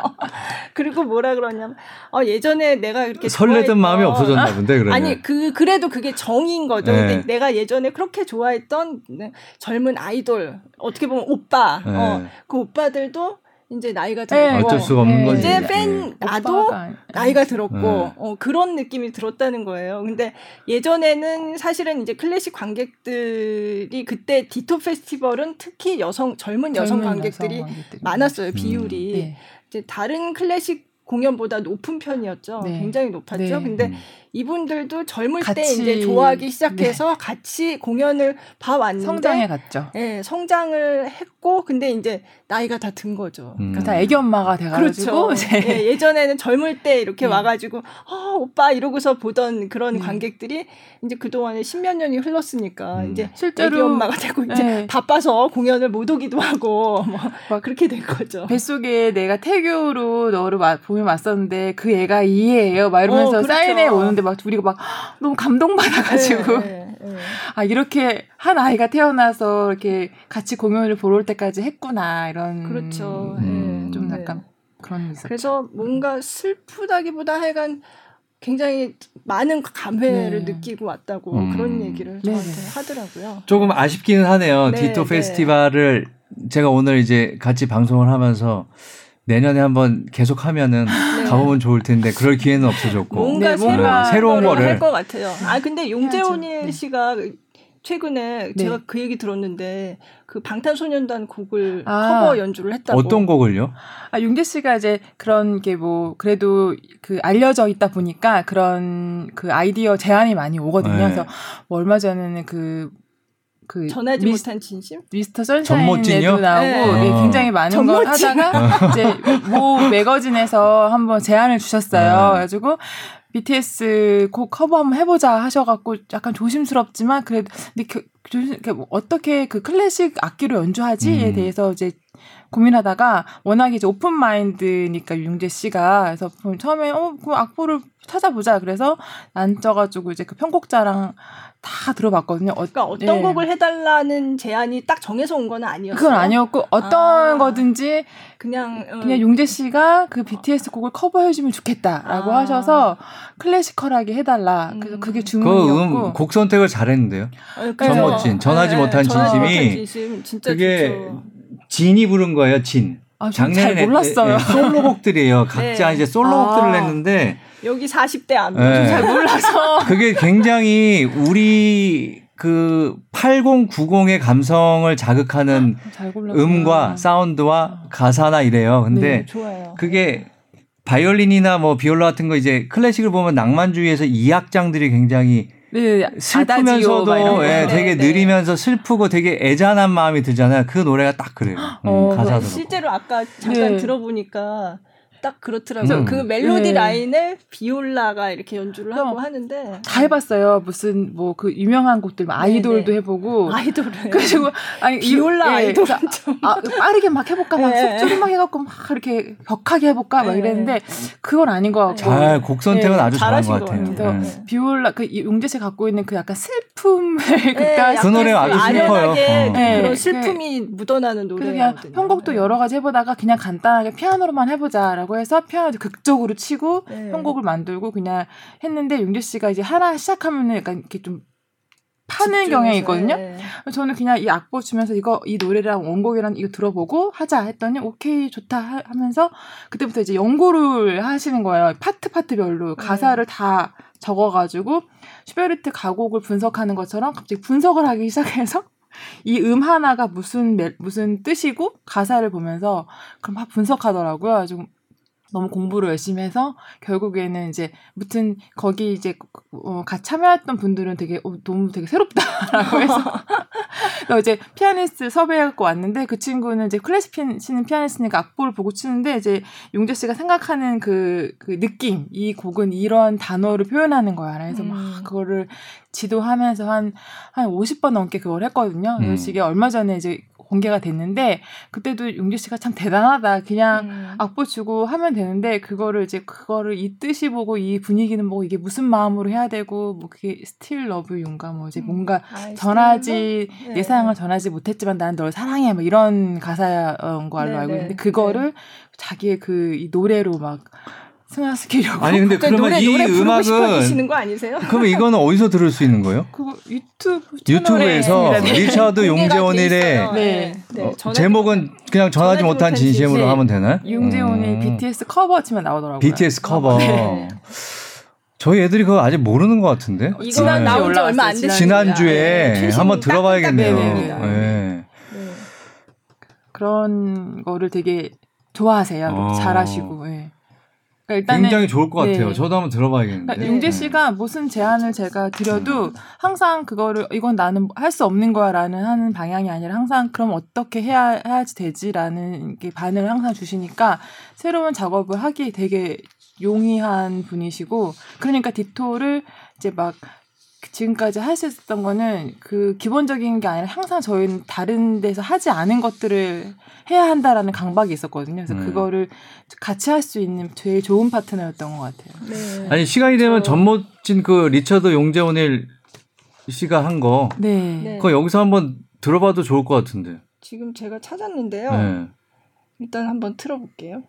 그리고 뭐라 그러냐면 어, 예전에 내가 이렇게 설레던 좋아했던, 마음이 없어졌나 본데 그러면 아니 그 그래도 그게 정인 거죠. 네. 근데 내가 예전에 그렇게 좋아했던 네, 젊은 아이돌 어떻게 보면 오빠 네. 어, 그 오빠들도 이제 나이가 들고 네. 어쩔 수가 없는 거지. 이제 팬 나도 나이가 들었고 네. 어, 그런 느낌이 들었다는 거예요. 근데 예전에는 사실은 이제 클래식 관객들이 그때 디토 페스티벌은 특히 여성 젊은 여성 젊은 관객들이 여성 많았어요. 음. 비율이 네. 이제 다른 클래식 공연보다 높은 편이었죠. 네. 굉장히 높았죠. 네. 근데 음. 이분들도 젊을 때 이제 좋아하기 시작해서 네. 같이 공연을 봐왔는데 성장해 갔죠. 예, 성장을 했고 근데 이제 나이가 다 든 거죠. 음. 그러니까 다 애기 엄마가 돼가지고 그렇죠. 예, 예전에는 젊을 때 이렇게 네. 와가지고 아 오빠 이러고서 보던 그런 네. 관객들이 이제 그 동안에 십몇 년이 흘렀으니까 음. 이제 실제로 애기 엄마가 되고 이제 네. 바빠서 공연을 못 오기도 하고 뭐 그렇게 된 거죠. 뱃속에 내가 태교로 너를 보면 왔었는데 그 애가 이해해요. 막 이러면서 어, 그렇죠. 사인회 오는데 막 우리가 막 너무 감동받아가지고 네, 네, 네. 아 이렇게 한 아이가 태어나서 이렇게 같이 공연을 보러 올 때까지 했구나 이런 그렇죠. 음, 좀 약간 그런 있었죠. 그래서 뭔가 슬프다기보다 하여간 굉장히 많은 감회를 네. 느끼고 왔다고 음. 그런 얘기를 저한테 네. 하더라고요. 조금 아쉽기는 하네요. 네, 디토 페스티벌을 제가 오늘 이제 같이 방송을 하면서 내년에 한번 계속 하면은 네. 가보면 좋을 텐데 그럴 기회는 없어졌고 뭔가, 네, 뭔가 새로운 거를 할 것 같아요. 아 근데 용재훈 씨가 최근에 네. 제가 그 얘기 들었는데 그 방탄소년단 곡을 아, 커버 연주를 했다고. 어떤 곡을요? 아 윤계 씨가 이제 그런 게 뭐 그래도 그 알려져 있다 보니까 그런 그 아이디어 제안이 많이 오거든요. 네. 그래서 뭐 얼마 전에는 그 그 전하지 미스, 못한 진심 미스터 선샤인에도 나오고 네. 네, 굉장히 많은 걸 하다가 이제 모 매거진에서 한번 제안을 주셨어요. 네. 그래가지고 BTS 곡 커버 한번 해보자 하셔갖고 약간 조심스럽지만 그래도 근데 그, 조심, 뭐 어떻게 그 클래식 악기로 연주하지에 음. 대해서 이제 고민하다가 워낙 이제 open mind니까 용재 씨가 그래서 처음에 어그 악보를 찾아보자 그래서 앉아가지고 이제 그 편곡자랑 다 들어봤거든요. 어, 그러니까 어 떤 예. 곡을 해달라는 제안이 딱 정해서 온 건 아니었어요. 그건 아니었고 어떤 아, 거든지 그냥 어. 그냥 용재 씨가 그 BTS 곡을 커버해주면 좋겠다라고 아. 하셔서 클래시컬하게 해달라. 그래서 그게 음. 주문이었고 그 음, 곡 선택을 잘했는데요. 전멋진 전하지 네, 못한 진심이 진심, 그게 좋죠. 진이 부른 거예요. 진. 아, 작년에 몰랐어요. 네, 솔로곡들이에요. 각자 네. 이제 솔로곡들을 아. 냈는데 여기 40대 안 네. 잘 몰라서 그게 굉장히 우리 그 8090의 감성을 자극하는 아, 음과 사운드와 가사나 이래요. 근데 네, 그게 바이올린이나 뭐 비올라 같은 거 이제 클래식을 보면 낭만주의에서 이 악장들이 굉장히 네, 슬프면서도 예, 되게 네, 느리면서 슬프고 되게 애잔한 마음이 들잖아요. 그 노래가 딱 그래요. 음, 어, 가사도 실제로 아까 잠깐 네. 들어보니까 딱 그렇더라고요. 음. 그 멜로디 네. 라인을 비올라가 이렇게 연주를 하고 하는데 다 해봤어요. 무슨 뭐 그 유명한 곡들 뭐 아이돌도 네네. 해보고 아이돌을 그리고 아니 비올라 예, 아이돌 아, 빠르게 막 해볼까 막 네. 속주를 막 해갖고 막 이렇게 격하게 해볼까 막 네. 이랬는데 그건 아닌 거 같고 잘곡 선택은 네. 아주 잘한 것 같아요. 네. 비올라 그 용재 씨 갖고 있는 그 약간 슬픔을 네, 그 노래 아주 슬퍼요. 어. 그런 슬픔이 묻어나는 노래거든요. 편곡도 여러 가지 해보다가 그냥 간단하게 피아노로만 해보자라고. 라고 해서 피아노도 극적으로 치고 네. 편곡을 만들고 그냥 했는데 용재 씨가 이제 하나 시작하면은 약간 이렇게 좀 파는 경향이 있거든요. 네. 저는 그냥 이 악보 주면서 이거 이 노래랑 원곡이랑 이거 들어보고 하자 했더니 오케이 좋다 하 면서 그때부터 이제 연구를 하시는 거예요. 파트 파트별로 네. 가사를 다 적어가지고 슈베르트 가곡을 분석하는 것처럼 갑자기 분석을 하기 시작해서 이 음 하나가 무슨 무슨 뜻이고 가사를 보면서 그럼 막 분석하더라고요. 좀 너무 공부를 열심히 해서 결국에는 이제 무튼 거기 이제 어, 같이 참여했던 분들은 되게 어, 너무 되게 새롭다라고 해서 이제 피아니스트 섭외해갖고 왔는데 그 친구는 이제 클래식 치는 피아니스트니까 악보를 보고 치는데 이제 용재 씨가 생각하는 그, 그 느낌 이 곡은 이런 단어를 표현하는 거야. 그래서 음. 막 그거를 지도하면서 한, 한 50번 넘게 그걸 했거든요. 음. 이게 얼마 전에 이제 공개가 됐는데 그때도 용재 씨가 참 대단하다. 그냥 음. 악보 주고 하면 되는데 그거를 이제 그거를 이 뜻이 보고 이 분위기는 뭐 이게 무슨 마음으로 해야 되고 뭐 그게 still love you인가 뭐 이제 음. 뭔가 아, 전하지 네. 내 사랑을 전하지 못했지만 난널 사랑해 뭐 이런 가사인 걸로 네, 알고 있는데 네. 그거를 네. 자기의 그 이 노래로 막 승화시키려고. 아니 근데 그러면 노래, 이 노래 음악은 거 아니세요? 그러면 이거는 어디서 들을 수 있는 거예요? 유튜브 유튜브에서 네. 리차드 용재 오닐의 네. 네. 어, 제목은 그냥 전하지 못한 진심으로 진심. 하면 되나요? 용재 오닐 음. BTS 커버 치면 나오더라고요. BTS 커버. 네. 저희 애들이 그거 아직 모르는 것 같은데. 이거 네. 나온 지 얼마 안 됐어요. 지난주에 네. 한번 들어봐야겠네요. 네. 그런 거를 되게 좋아하세요. 어. 잘하시고. 네. 그러니까 일단은 굉장히 좋을 것 같아요. 네. 저도 한번 들어봐야겠는데. 그러니까 용재 씨가 무슨 제안을 제가 드려도 음. 항상 그거를 이건 나는 할 수 없는 거야라는 하는 방향이 아니라 항상 그럼 어떻게 해야 해야지 되지라는 게 반응을 항상 주시니까 새로운 작업을 하기 되게 용이한 분이시고 그러니까 디토를 이제 막 지금까지 할 수 있었던 거는 그 기본적인 게 아니라 항상 저희는 다른 데서 하지 않은 것들을 해야 한다라는 강박이 있었거든요. 그래서 음. 그거를 같이 할 수 있는 제일 좋은 파트너였던 것 같아요. 네. 아니 시간이 되면 저... 전모진 그 리처드 용재원일 씨가 한 거, 네. 네. 그거 여기서 한번 들어봐도 좋을 것 같은데. 지금 제가 찾았는데요. 네. 일단 한번 틀어볼게요.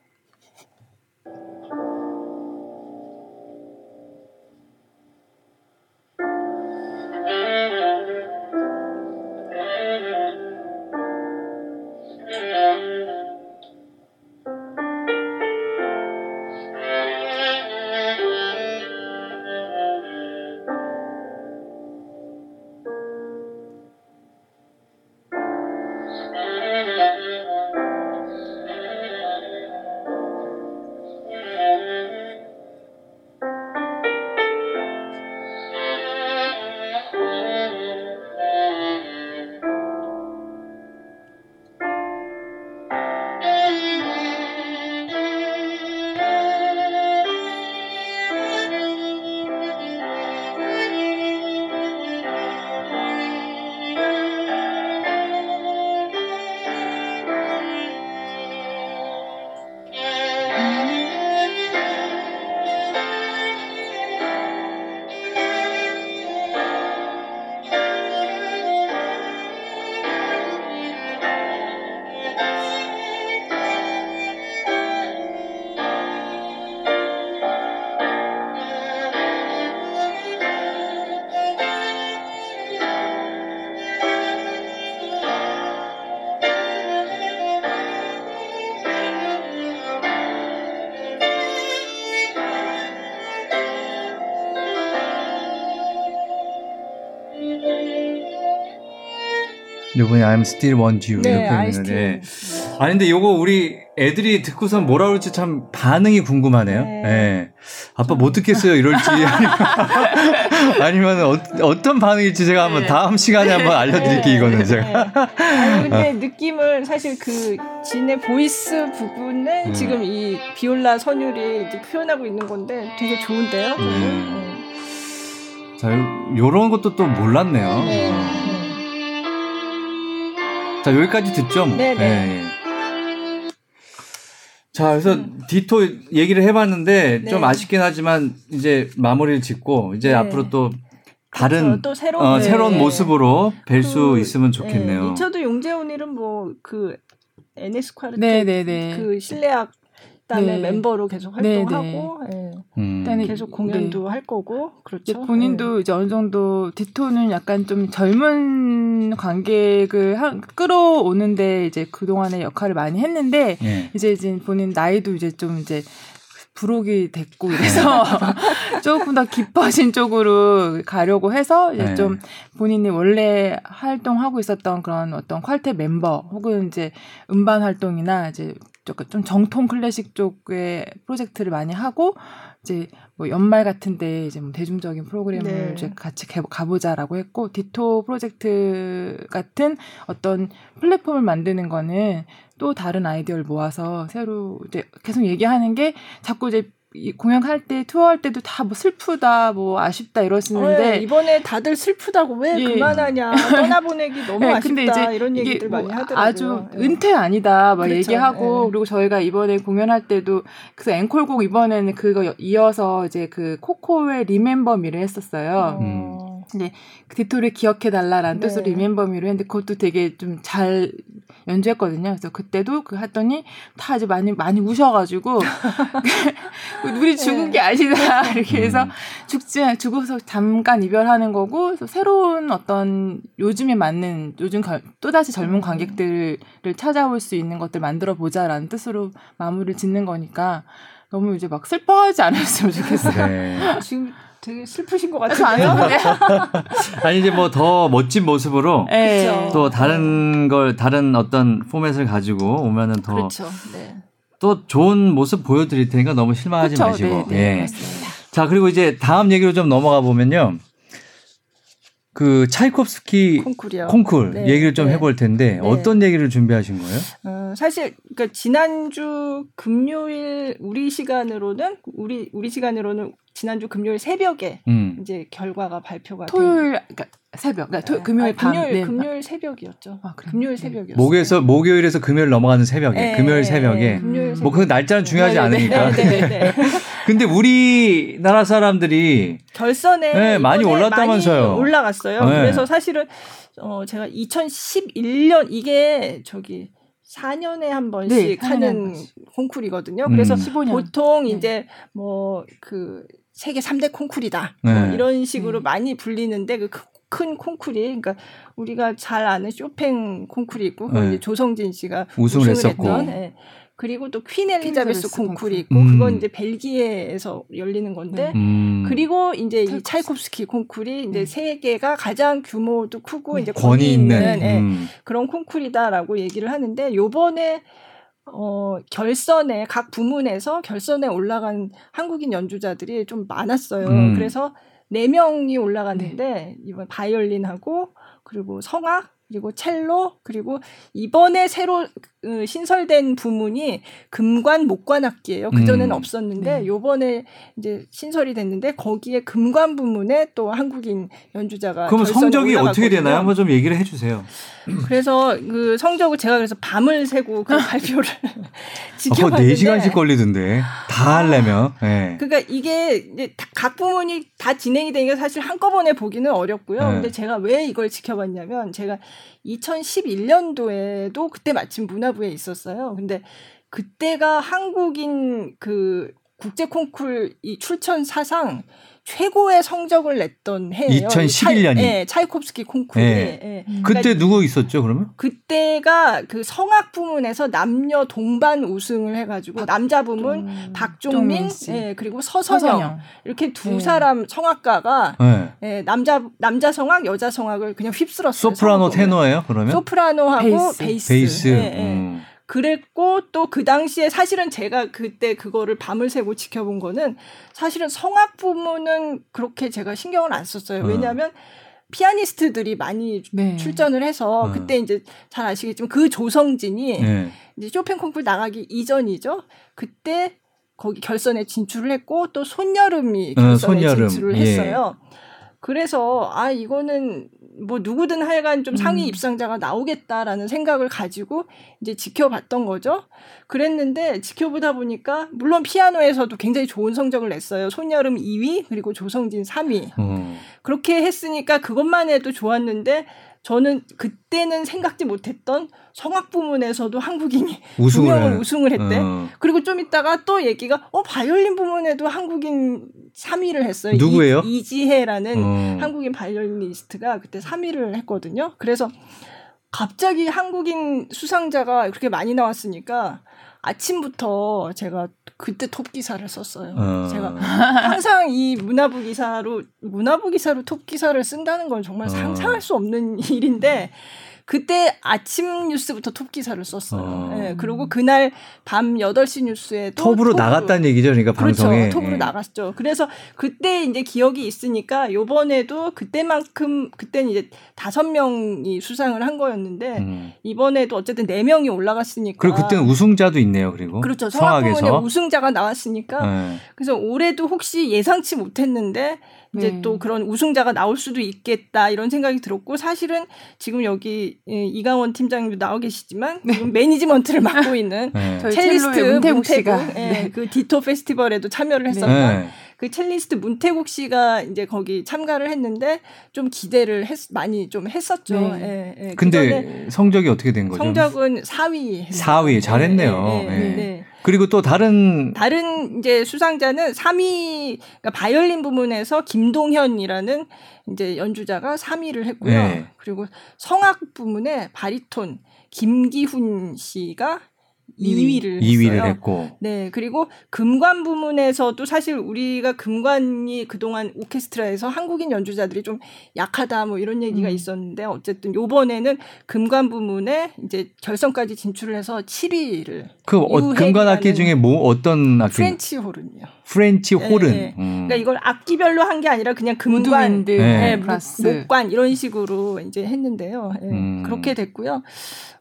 이번에 I still want you 네, 이렇게 있는데 아니 근데 요거 우리 애들이 듣고선 뭐라 그럴지 참 반응이 궁금하네요. 네. 네. 아빠 못 듣겠어요 이럴지 아니면 어떤 반응일지 제가 한번 네. 다음 시간에 한번 알려드릴게요 이거는 네. 제가. 아니, 근데 어. 느낌을 사실 그 진의 voice 부분은 음. 지금 이 비올라 선율이 이제 표현하고 있는 건데 되게 좋은데요. 음. 자 요런 것도 또 몰랐네요. 네. 어. 자, 여기까지 듣죠? 뭐. 네네. 네. 자, 그래서 음. 디토 얘기를 해봤는데 네. 좀 아쉽긴 하지만 이제 마무리를 짓고 이제 네. 앞으로 또 다른. 또 새로운, 어, 새로운 모습으로 뵐수 그, 있으면 좋겠네요. 네. 리처드 용재훈이는 뭐 그 NS 네네네. 그 실내악 단의 네. 멤버로 계속 활동하고 네, 네. 음. 계속 공연도 네. 할 거고 그렇죠. 본인도 네. 이제 어느 정도 디토는 약간 좀 젊은 관객을 한, 끌어오는데 이제 그 동안의 역할을 많이 했는데 네. 이제 이제 본인 나이도 이제 좀 이제 부록이 됐고 그래서 조금 더 깊어진 쪽으로 가려고 해서 이제 네. 좀 본인이 원래 활동하고 있었던 그런 어떤 퀄텟 멤버 혹은 이제 음반 활동이나 이제 좀 정통 클래식 쪽의 프로젝트를 많이 하고 이제 뭐 연말 같은데 이제 뭐 대중적인 프로그램을 네. 이제 같이 가보자라고 했고 디토 프로젝트 같은 어떤 플랫폼을 만드는 거는 또 다른 아이디어를 모아서 새로 이제 계속 얘기하는 게 자꾸 이제 이 공연할 때 투어할 때도 다 뭐 슬프다 뭐 아쉽다 이러시는데 네, 이번에 다들 슬프다고 왜 예. 그만하냐 떠나보내기 너무 네, 아쉽다 이런 얘기들 뭐 많이 하더라고요. 아주 네. 은퇴 아니다 막 그렇죠. 얘기하고 네. 그리고 저희가 이번에 공연할 때도 그 앵콜곡 이번에는 그거 이어서 이제 그 코코의 리멤버 미를 했었어요. 음. 근데 그 디토를 기억해 달라라는 네. 뜻으로 리멤버 미를 했는데 그것도 되게 좀 잘 연주했거든요. 그래서 그때도 그 했더니 다 이제 많이 많이 우셔가지고 우리 죽은 게 아니다 이렇게 해서 음. 죽지 죽어서 잠깐 이별하는 거고 그래서 새로운 어떤 요즘에 맞는 요즘 또 다시 젊은 음. 관객들을 찾아올 수 있는 것들 만들어 보자라는 뜻으로 마무리를 짓는 거니까 너무 이제 막 슬퍼하지 않았으면 좋겠어요. 네. 지금 되게 슬프신 것 같아요. 아니 이제 뭐 더 멋진 모습으로 네. 또 다른 걸 다른 어떤 포맷을 가지고 오면은 더. 그렇죠. 네. 또 좋은 모습 보여드릴 테니까 너무 실망하지 그쵸? 마시고. 네, 네, 예. 맞습니다. 자 그리고 이제 다음 얘기로 좀 넘어가 보면요. 그 차이콥스키 콩쿨이요. 콩쿨 네, 얘기를 좀 네. 해볼 텐데 네. 어떤 얘기를 준비하신 거예요? 어, 사실 그러니까 지난주 금요일 우리 시간으로는 우리 우리 시간으로는 지난주 금요일 새벽에 음. 이제 결과가 발표가 토요일 그러니까 새벽, 그러니까 토, 금요일 아니, 밤, 금요일 네. 금요일 새벽이었죠. 아? 금요일 네. 새벽이었어요. 목에서 목요일에서 금요일 넘어가는 새벽에 네, 금요일 네, 새벽에 네, 금요일 음. 새벽. 뭐그 날짜는 중요하지 네, 네, 않으니까. 네, 네, 네. 근데 우리나라 사람들이 결선에 네, 많이 올랐다면서요. 많이 올라갔어요. 네. 그래서 사실은 어 제가 2011년 이게 저기 4년에 한 번씩 네, 4년에 한 하는. 콩쿨이거든요. 음. 그래서 15년. 보통 네. 이제 뭐그 세계 3대 콩쿨이다. 네. 뭐 이런 식으로 네. 많이 불리는데 그큰 콩쿨이 그러니까 우리가 잘 아는 쇼팽 콩쿨이 있고 네. 이제 조성진 씨가 우승을 우승을, 했었고. 했던 예. 그리고 또 퀸 엘리자베스 콩쿨이 콩쿨. 있고 음. 그건 이제 벨기에에서 열리는 건데 네. 음. 그리고 이제 이 차이콥스키. 콩쿨이 이제 네. 세계가 가장 규모도 크고 네. 이제 권위 있는 예, 음. 그런 콩쿨이다라고 얘기를 하는데 요번에 어 결선에 각 부문에서 결선에 올라간 한국인 연주자들이 좀 많았어요. 음. 그래서 네 명이 올라갔는데 이번 바이올린하고 그리고 성악 그리고 첼로 그리고 이번에 새로 어, 신설된 부문이 금관 목관 악기예요. 그 전에는 음. 없었는데 네. 요번에 이제 신설이 됐는데 거기에 금관 부문에 또 한국인 연주자가 그럼 성적이 어떻게 올라갔거든요. 되나요? 한번 좀 얘기를 해 주세요. 그래서 그 성적을 제가 그래서 밤을 새고 그 발표를 어, 지켜봤는데 4시간씩 걸리던데. 다 하려면. 예. 그러니까 이게 각 부문이 다 진행이 되니까 사실 한꺼번에 보기는 어렵고요. 네. 근데 제가 왜 이걸 지켜봤냐면 제가 2011년도에도 그때 마침 문화 부에 있었어요. 근데 그때가 한국인 그 국제 콩쿨 이 출전 사상 최고의 성적을 냈던 해예요. 2011 년이. 네, 차이콥스키. 네. 예. 음. 그때 누구 있었죠, 그러면? 그때가 그 성악 부문에서 남녀 동반 우승을 해 가지고 남자 부문 음, 박종민, 씨. 예, 그리고 서선영, 서선영. 이렇게 두 네. 사람 성악가가 예. 예, 남자 남자 성악, 여자 성악을 그냥 휩쓸었어요. 소프라노. 테너예요, 그러면? 소프라노하고 베이스. 베이스. 베이스. 예, 예. 음. 그랬고 또 그 당시에 사실은 제가 그때 그거를 밤을 새고 지켜본 거는 사실은 성악 부문은 그렇게 제가 신경을 안 썼어요. 어. 왜냐하면 피아니스트들이 많이 네. 출전을 해서 어. 그때 이제 잘 아시겠지만 그 조성진이 예. 이제 쇼팽 콩쿨 나가기 이전이죠. 그때 거기 결선에 진출을 했고 또 손여름이 어, 결선에 손여름. 진출을 예. 했어요. 그래서 아 이거는 뭐 누구든 하여간 좀 상위 음. 입상자가 나오겠다라는 생각을 가지고 이제 지켜봤던 거죠. 그랬는데 지켜보다 보니까 물론 피아노에서도 굉장히 좋은 성적을 냈어요. 손여름 2위 그리고 조성진 3위. 어. 그렇게 했으니까 그것만 해도 좋았는데 저는 그때는 생각지 못했던 성악 부문에서도 한국인이 두 우승을 명을 하는. 우승을 했대. 어. 그리고 좀 있다가 또 얘기가 어 바이올린 부문에도 한국인 3위를 했어요. 누구예요? 이, 이지혜라는 어. 한국인 바이올리니스트가 그때 3위를 했거든요. 그래서 갑자기 한국인 수상자가 그렇게 많이 나왔으니까 아침부터 제가 그때 톱 기사를 썼어요. 어. 제가 항상 이 문화부 기사로 문화부 기사로 톱 기사를 쓴다는 건 정말 어. 상상할 수 없는 일인데 그때 아침 뉴스부터 톱 기사를 썼어요. 어. 예, 그리고 그날 밤 8시 뉴스에 또 톱으로 나갔다는 얘기죠, 그러니까 방송에. 그렇죠. 톱으로 예. 나갔죠. 그래서 그때 이제 기억이 있으니까 요번에도 그때만큼 그때는 이제 다섯 명이 수상을 한 거였는데 음. 이번에도 어쨌든 네 명이 올라갔으니까 그리고 그때는 우승자도 있네요, 그리고. 그렇죠. 성악 부문에 성악에서. 우승자가 나왔으니까 예. 그래서 올해도 혹시 예상치 못했는데 이제 네. 또 그런 우승자가 나올 수도 있겠다 이런 생각이 들었고 사실은 지금 여기 예, 이강원 팀장님도 나와 계시지만 지금 매니지먼트를 맡고 있는 예. 저희 첼리스트 문태국 문태국, 씨가. 예, 네. 그 디토 페스티벌에도 참여를 했었던 예. 그 첼리스트 문태국 씨가 이제 거기 참가를 했는데 좀 기대를 했, 많이 좀 했었죠. 네. 예, 예. 근데 성적이 어떻게 된 거죠? 성적은 4위. 4위 잘했네요. 예, 예. 네. 그리고 또 다른 다른 이제 수상자는 3위 그러니까 바이올린 부문에서 김동현이라는 이제 연주자가 3위를 했고요. 네. 그리고 성악 부문에 바리톤 김기훈 씨가 2위를 2위를 했어요. 했고. 네, 그리고 금관 부문에서도 사실 우리가 금관이 그동안 오케스트라에서 한국인 연주자들이 좀 약하다 뭐 이런 얘기가 음. 있었는데 어쨌든 요번에는 금관 부문에 이제 결선까지 진출을 해서 7위를 그 어, 금관 악기 중에 뭐 어떤 악기? 프렌치 호른이요. 프렌치 네, 호른. 네. 음. 그러니까 이걸 악기별로 한 게 아니라 그냥 금관 네. 네, 목- 목관 이런 식으로 이제 했는데요. 예, 음. 그렇게 됐고요.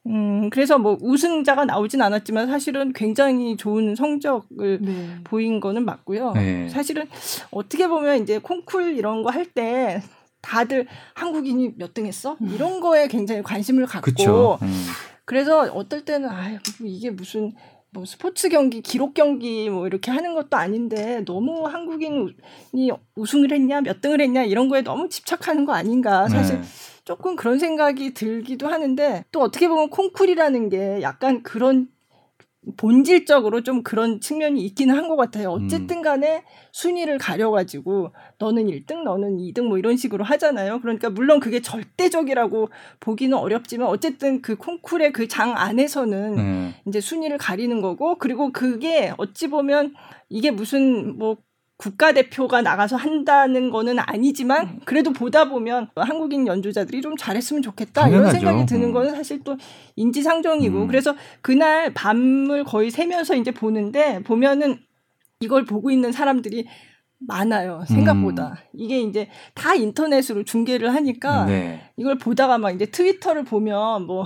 음, 그래서 뭐 우승자가 나오진 않았지만 사실은 굉장히 좋은 성적을 네. 보인 거는 맞고요. 네. 사실은 어떻게 보면 이제 콩쿨 이런 거 할 때 다들 한국인이 몇 등 했어? 이런 거에 굉장히 관심을 갖고 그렇죠. 음. 그래서 어떨 때는 아 이게 무슨 뭐 스포츠 경기, 기록 경기 뭐 이렇게 하는 것도 아닌데 너무 한국인이 우승을 했냐, 몇 등을 했냐 이런 거에 너무 집착하는 거 아닌가 사실 네. 조금 그런 생각이 들기도 하는데 또 어떻게 보면 콩쿨이라는 게 약간 그런 본질적으로 좀 그런 측면이 있기는 한 것 같아요. 어쨌든 간에 순위를 가려가지고 너는 1등, 너는 2등 뭐 이런 식으로 하잖아요. 그러니까 물론 그게 절대적이라고 보기는 어렵지만 어쨌든 그 콩쿨의 그 장 안에서는 네. 이제 순위를 가리는 거고 그리고 그게 어찌 보면 이게 무슨 뭐 국가대표가 나가서 한다는 거는 아니지만 그래도 보다 보면 한국인 연주자들이 좀 잘했으면 좋겠다 이런 당연하죠. 생각이 드는 음. 거는 사실 또 인지상정이고 음. 그래서 그날 밤을 거의 새면서 이제 보는데 보면은 이걸 보고 있는 사람들이 많아요 생각보다 이게 이제 다 인터넷으로 중계를 하니까 네. 이걸 보다가 막 이제 트위터를 보면 뭐,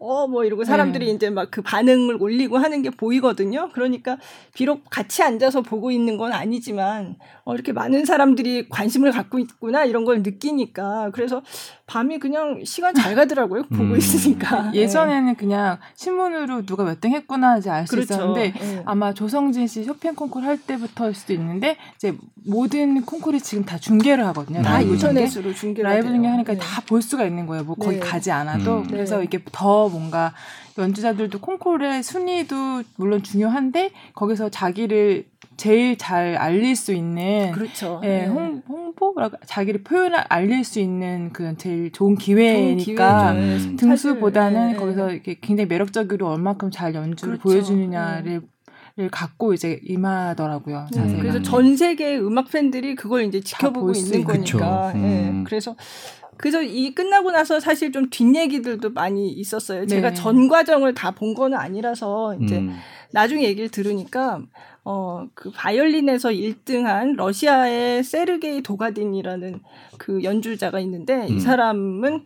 어, 뭐 이러고 사람들이 네. 이제 막 그 반응을 올리고 하는 게 보이거든요. 그러니까 비록 같이 앉아서 보고 있는 건 아니지만, 어, 이렇게 많은 사람들이 관심을 갖고 있구나 이런 걸 느끼니까. 그래서 밤이 그냥 시간 잘 가더라고요. 보고 음. 있으니까. 예전에는 그냥 신문으로 누가 몇 등 했구나 이제 알수 그렇죠. 있었는데 예. 아마 조성진 씨 쇼팽 콩쿨 할 때부터일 수도 있는데 이제 모든 콩쿨이 지금 다 중계를 하거든요. 다 라이브 인터넷으로 중계를 라이브 돼요. 중계 하니까 네. 다볼 수가 있는 거예요. 뭐 거기 네. 가지 않아도 음. 그래서 네. 이게 더 뭔가 연주자들도 콩쿨의 순위도 물론 중요한데 거기서 자기를 제일 잘 알릴 수 있는 그렇죠. 예, 네. 홍, 홍보라고 자기를 표현을 알릴 수 있는 그 제일 좋은 좋은 기회니까 기회죠. 음. 등수보다는 예, 거기서 이렇게 굉장히 매력적으로 얼마큼 잘 연주를 그렇죠. 보여주느냐를 를 갖고 이제 임하더라고요. 네. 그래서 전 세계 음악 팬들이 그걸 이제 지켜보고 있는 거니까. 그쵸. 예, 음. 그래서 그래서 이 끝나고 나서 사실 좀 뒷얘기들도 많이 있었어요. 제가 네. 전 과정을 다 본 거는 아니라서 이제 음. 나중에 얘기를 들으니까 어 그 바이올린에서 1등한 러시아의 세르게이 도가딘이라는 그 연주자가 있는데 음. 이 사람은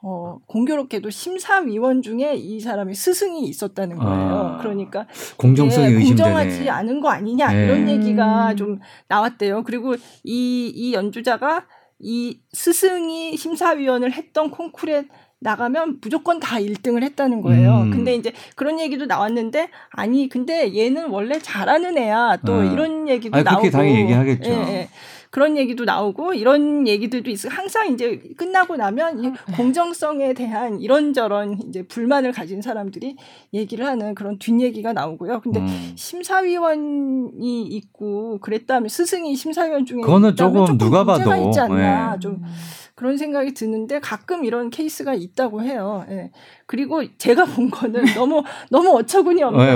어 공교롭게도 심사위원 중에 이 사람의 스승이 있었다는 거예요. 아. 그러니까 공정성이 의심되네. 공정하지 않은 거 아니냐 네. 이런 얘기가 음. 좀 나왔대요. 그리고 이, 이 연주자가 이 스승이 심사위원을 했던 콩쿨에 나가면 무조건 다 1등을 했다는 거예요. 음. 근데 이제 그런 얘기도 나왔는데 아니 근데 얘는 원래 잘하는 애야. 또 아. 이런 얘기도 아니, 나오고 그렇게 당연히 얘기하겠죠. 예, 예. 그런 얘기도 나오고 이런 얘기들도 있어. 항상 이제 끝나고 나면 이 공정성에 대한 이런저런 이제 불만을 가진 사람들이 얘기를 하는 그런 뒷얘기가 나오고요. 근데 음. 심사위원이 있고 그랬다면 스승이 심사위원 중에 그거는 있다면 조금 누가 봐도, 있지 않나 음. 좀 그런 생각이 드는데 가끔 이런 케이스가 있다고 해요. 예. 그리고 제가 본 거는 너무 너무 어처구니 없는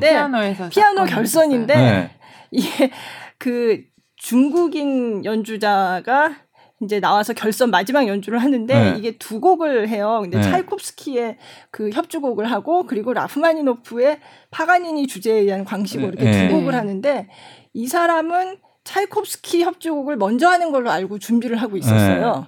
네, 피아노에서 피아노 결선인데. 네. 이게 그 중국인 연주자가 이제 나와서 결선 마지막 연주를 하는데 네. 이게 두 곡을 해요. 근데 네. 차이콥스키의 그 협주곡을 하고 그리고 라프마니노프의 파가니니 주제에 의한 광시고 이렇게 네. 두 곡을 하는데 이 사람은 차이콥스키 협주곡을 먼저 하는 걸로 알고 준비를 하고 있었어요.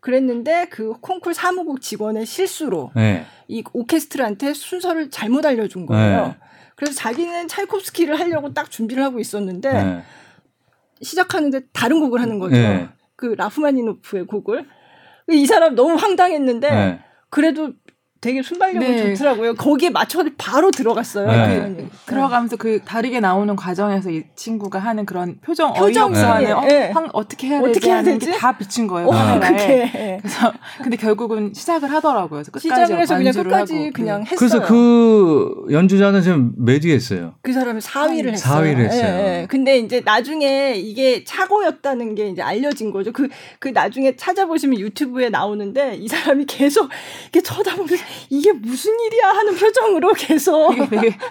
그랬는데 그 콩쿨 사무국 직원의 실수로 네. 이 오케스트라한테 순서를 잘못 알려준 거예요. 네. 그래서 자기는 차이콥스키를 하려고 딱 준비를 하고 있었는데 네. 시작하는데 다른 곡을 하는 거죠. 네. 그 라프마니노프의 곡을. 이 사람 너무 황당했는데 네. 그래도 되게 순발력이 네. 좋더라고요. 거기에 맞춰 바로 들어갔어요. 네. 그 들어가면서 그 다르게 나오는 과정에서 이 친구가 하는 그런 표정 표정이, 어이없어하는 어, 예. 황- 어떻게 해야 어떻게 되지 해야 하는 되지? 게다 비친 거예요. 어, 카메라에. 그게 그래서 근데 결국은 시작을 하더라고요. 그래서 끝까지 시작을 해서 그냥 끝까지 하고. 그냥 네. 했어요. 그래서 그 연주자는 지금 몇 위에 했어요? 그 사람이 4위를 했어요. 4위를 했어요. 예, 예. 근데 이제 나중에 이게 착오였다는 게 이제 알려진 거죠. 그, 그 나중에 찾아보시면 유튜브에 나오는데 이 사람이 계속 이렇게 쳐다보면서 이게 무슨 일이야 하는 표정으로 계속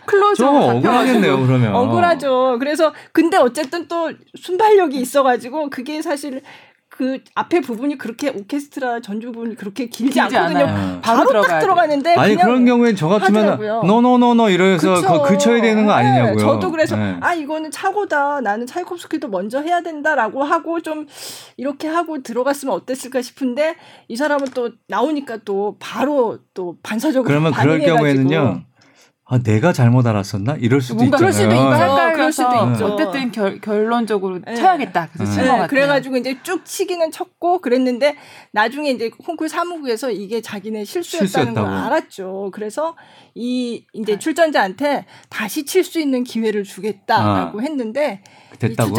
클로즈업 좀 억울하겠네요 그러면 억울하죠. 그래서 근데 어쨌든 또 순발력이 있어가지고 그게 사실 그 앞에 부분이 그렇게 오케스트라 전주 부분이 그렇게 길지, 길지 않거든요. 않아요. 바로, 바로 딱 들어가는데 아니 그런 경우엔 저 같으면 no no no no 이러면서 그 그쳐야 되는 거 아니냐고요. 네, 저도 그래서 네. 아 이거는 착오다. 나는 차이콥스키도 먼저 해야 된다라고 하고 좀 이렇게 하고 들어갔으면 어땠을까 싶은데 이 사람은 또 나오니까 또 바로 또 반사적으로 그러면 그럴 경우에는요. 아 내가 잘못 알았었나 이럴 수도 있잖아요. 그럴 수도 있고 그럴 수도 있죠. 어쨌든 결, 결론적으로 네. 쳐야겠다. 그래서 네. 같아요. 그래가지고 이제 쭉 치기는 쳤고 그랬는데 나중에 이제 콩쿨 사무국에서 이게 자기네 실수였다는 실수였다고. 걸 알았죠. 그래서 이 이제 출전자한테 다시 칠 수 있는 기회를 주겠다라고 아. 했는데 됐다고.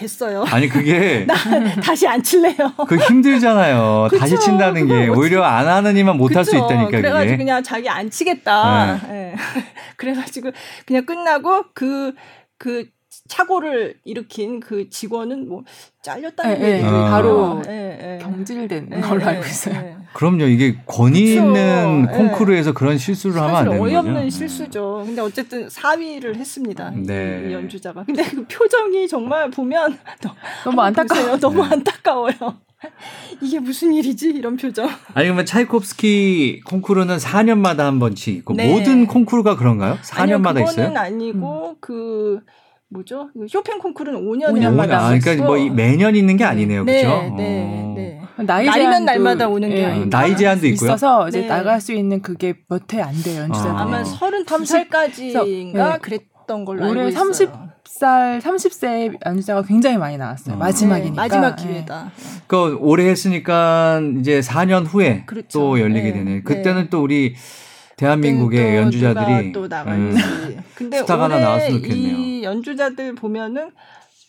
됐어요. 아니 그게 나 다시 안 칠래요. 그 힘들잖아요. 그쵸, 다시 친다는 게 오히려 안 하는 이만 못할 수 있다니까. 그래가지고 그게. 그냥 자기 안 치겠다. 네. 네. 그래가지고 그냥 끝나고 그그 그 착오를 일으킨 그 직원은 뭐 잘렸다는 네, 얘기 네, 바로 네, 경질된 네, 걸로 알고 있어요. 그럼요. 이게 권위 그쵸. 있는 콩쿠르에서 그런 실수를 하면 안 되는 거죠. 어이없는 실수죠. 근데 어쨌든 4위를 했습니다. 네. 이 연주자가. 근데 그 표정이 정말 보면 너무 안타까워요. 너무 안타까워요. 이게 무슨 일이지? 이런 표정. 아니 그러면 차이콥스키 콩쿠르는 4년마다 한 번씩 있고 네. 모든 콩쿠르가 그런가요? 4년마다 아니요, 있어요? 그거는 아니고 음. 그 뭐죠? 쇼팽 콩쿠르는 5년 마다. 아, 그러니까 뭐 매년 있는 게 아니네요, 네, 그렇죠? 네, 네. 나이 날이면 날마다 오는 게 네, 아니고 나이 제한도 있고요. 있어서 이제 네. 나갈 수 있는 그게 몇 회 안 돼요, 연주자들. 아. 아마 32살까지인가 네. 그랬던 걸로 알고 올해 30살, 30세 연주자가 굉장히 많이 나왔어요. 아. 마지막이니까. 마지막 기회다. 그 올해 했으니까 이제 4년 후에 그렇죠. 또 열리게 되네. 그때는 또 우리 대한민국의 연주자들이 또 나갈지. 음, 근데 스타가 하나 나왔으면 좋겠네요. 이 연주자들 보면은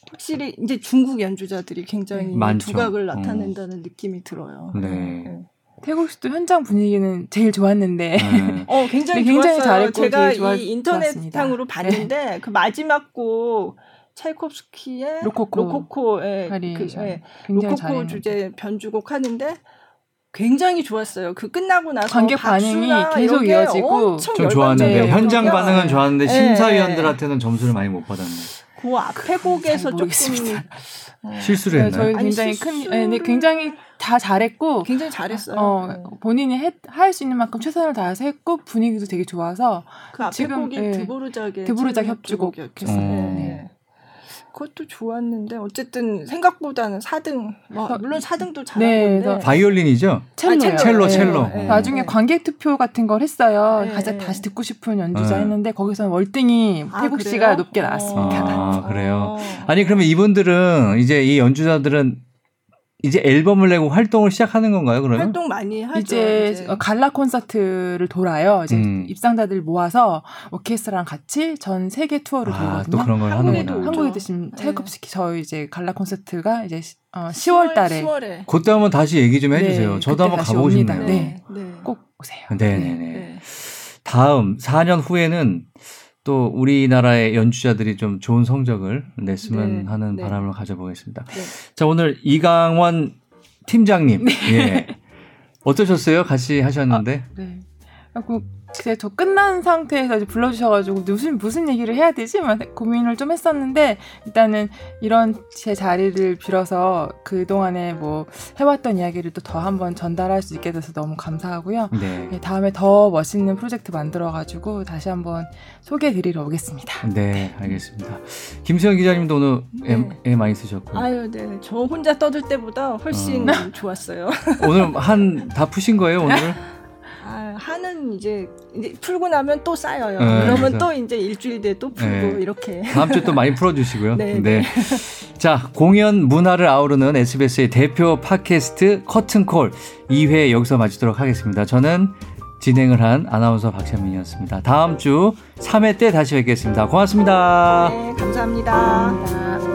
확실히 이제 중국 연주자들이 굉장히 많죠. 두각을 어. 나타낸다는 어. 느낌이 들어요. 네. 네. 태국식도 현장 분위기는 제일 좋았는데, 네. 어 굉장히, 네, 굉장히 잘했고 제가 이 인터넷상으로 봤는데 네. 그 마지막 곡 찰콥스키의 로코코, 로코코의 그, 예, 로코코 주제 변주곡 하는데 굉장히 좋았어요. 그 끝나고 나서 관객 반응이 계속 이어지고 좀 좋았는데 현장 반응은 좋았는데 네. 심사위원들한테는 점수를 많이 못 받았네. 그 앞에 곡에서 조금 네. 실수를 네, 했나요? 저희 굉장히 큰, 네, 굉장히 다 잘했고 굉장히 잘했어요. 어, 네. 본인이 할 수 있는 만큼 최선을 다해서 했고 분위기도 되게 좋아서 그 앞에 지금 곡이 네, 드보르작의 드보르작 협주곡이었어요. 네. 그것도 좋았는데 어쨌든 생각보다는 4등 뭐 물론 4등도 잘한 네, 건데 바이올린이죠? 첼로요. 아, 첼로 첼로. 네, 네. 나중에 관객 투표 같은 걸 했어요. 네. 가장 다시 듣고 싶은 연주자 네. 했는데 거기서는 월등히 아, 태국 씨가 높게 나왔습니다. 아, 그래요. 아니 그러면 이분들은 이제 이 연주자들은 이제 앨범을 내고 활동을 시작하는 건가요? 그러면 활동 많이 하죠. 이제, 이제. 갈라 콘서트를 돌아요. 이제 음. 입상자들 모아서 오케스트라랑 같이 전 세계 투어를 아, 돌거든요. 또 그런 걸 하는구나. 한국에 드신 차이콥스키 네. 저희 이제 갈라 콘서트가 이제 어, 10월 달에 10월에. 그때 한번 다시 얘기 좀 해주세요. 네, 저도 한번 가보고 옵니다. 싶네요. 네. 네. 꼭 오세요. 네네네. 네. 다음 4년 후에는 또 우리나라의 연주자들이 좀 좋은 성적을 냈으면 네, 하는 네. 바람을 가져보겠습니다. 네. 자 오늘 이강원 팀장님, 네. 예. 어떠셨어요? 같이 하셨는데. 아, 네. 이제 저 끝난 상태에서 이제 불러주셔가지고 무슨 무슨 얘기를 해야 되지? 막 고민을 좀 했었는데 일단은 이런 제 자리를 빌어서 그 동안에 뭐 해왔던 이야기를 또 더 한번 전달할 수 있게 돼서 너무 감사하고요. 네. 네, 다음에 더 멋있는 프로젝트 만들어가지고 다시 한번 소개해드리러 오겠습니다. 네, 알겠습니다. 김수영 기자님도 오늘 네. 애, 애 많이 쓰셨고. 아유, 네, 저 혼자 떠들 때보다 훨씬 어. 좋았어요. 오늘 한 다 푸신 거예요 오늘? 아, 하는 이제, 이제 풀고 나면 또 쌓여요. 네, 그러면 또 이제 일주일 뒤에 또 풀고 네. 이렇게. 다음 주에 또 많이 풀어주시고요. 네, 네. 네. 자, 공연 문화를 아우르는 SBS의 대표 팟캐스트 커튼콜 2회 여기서 마치도록 하겠습니다. 저는 진행을 한 아나운서 박찬민이었습니다. 다음 주 3회 때 다시 뵙겠습니다. 고맙습니다. 네, 감사합니다. 감사합니다.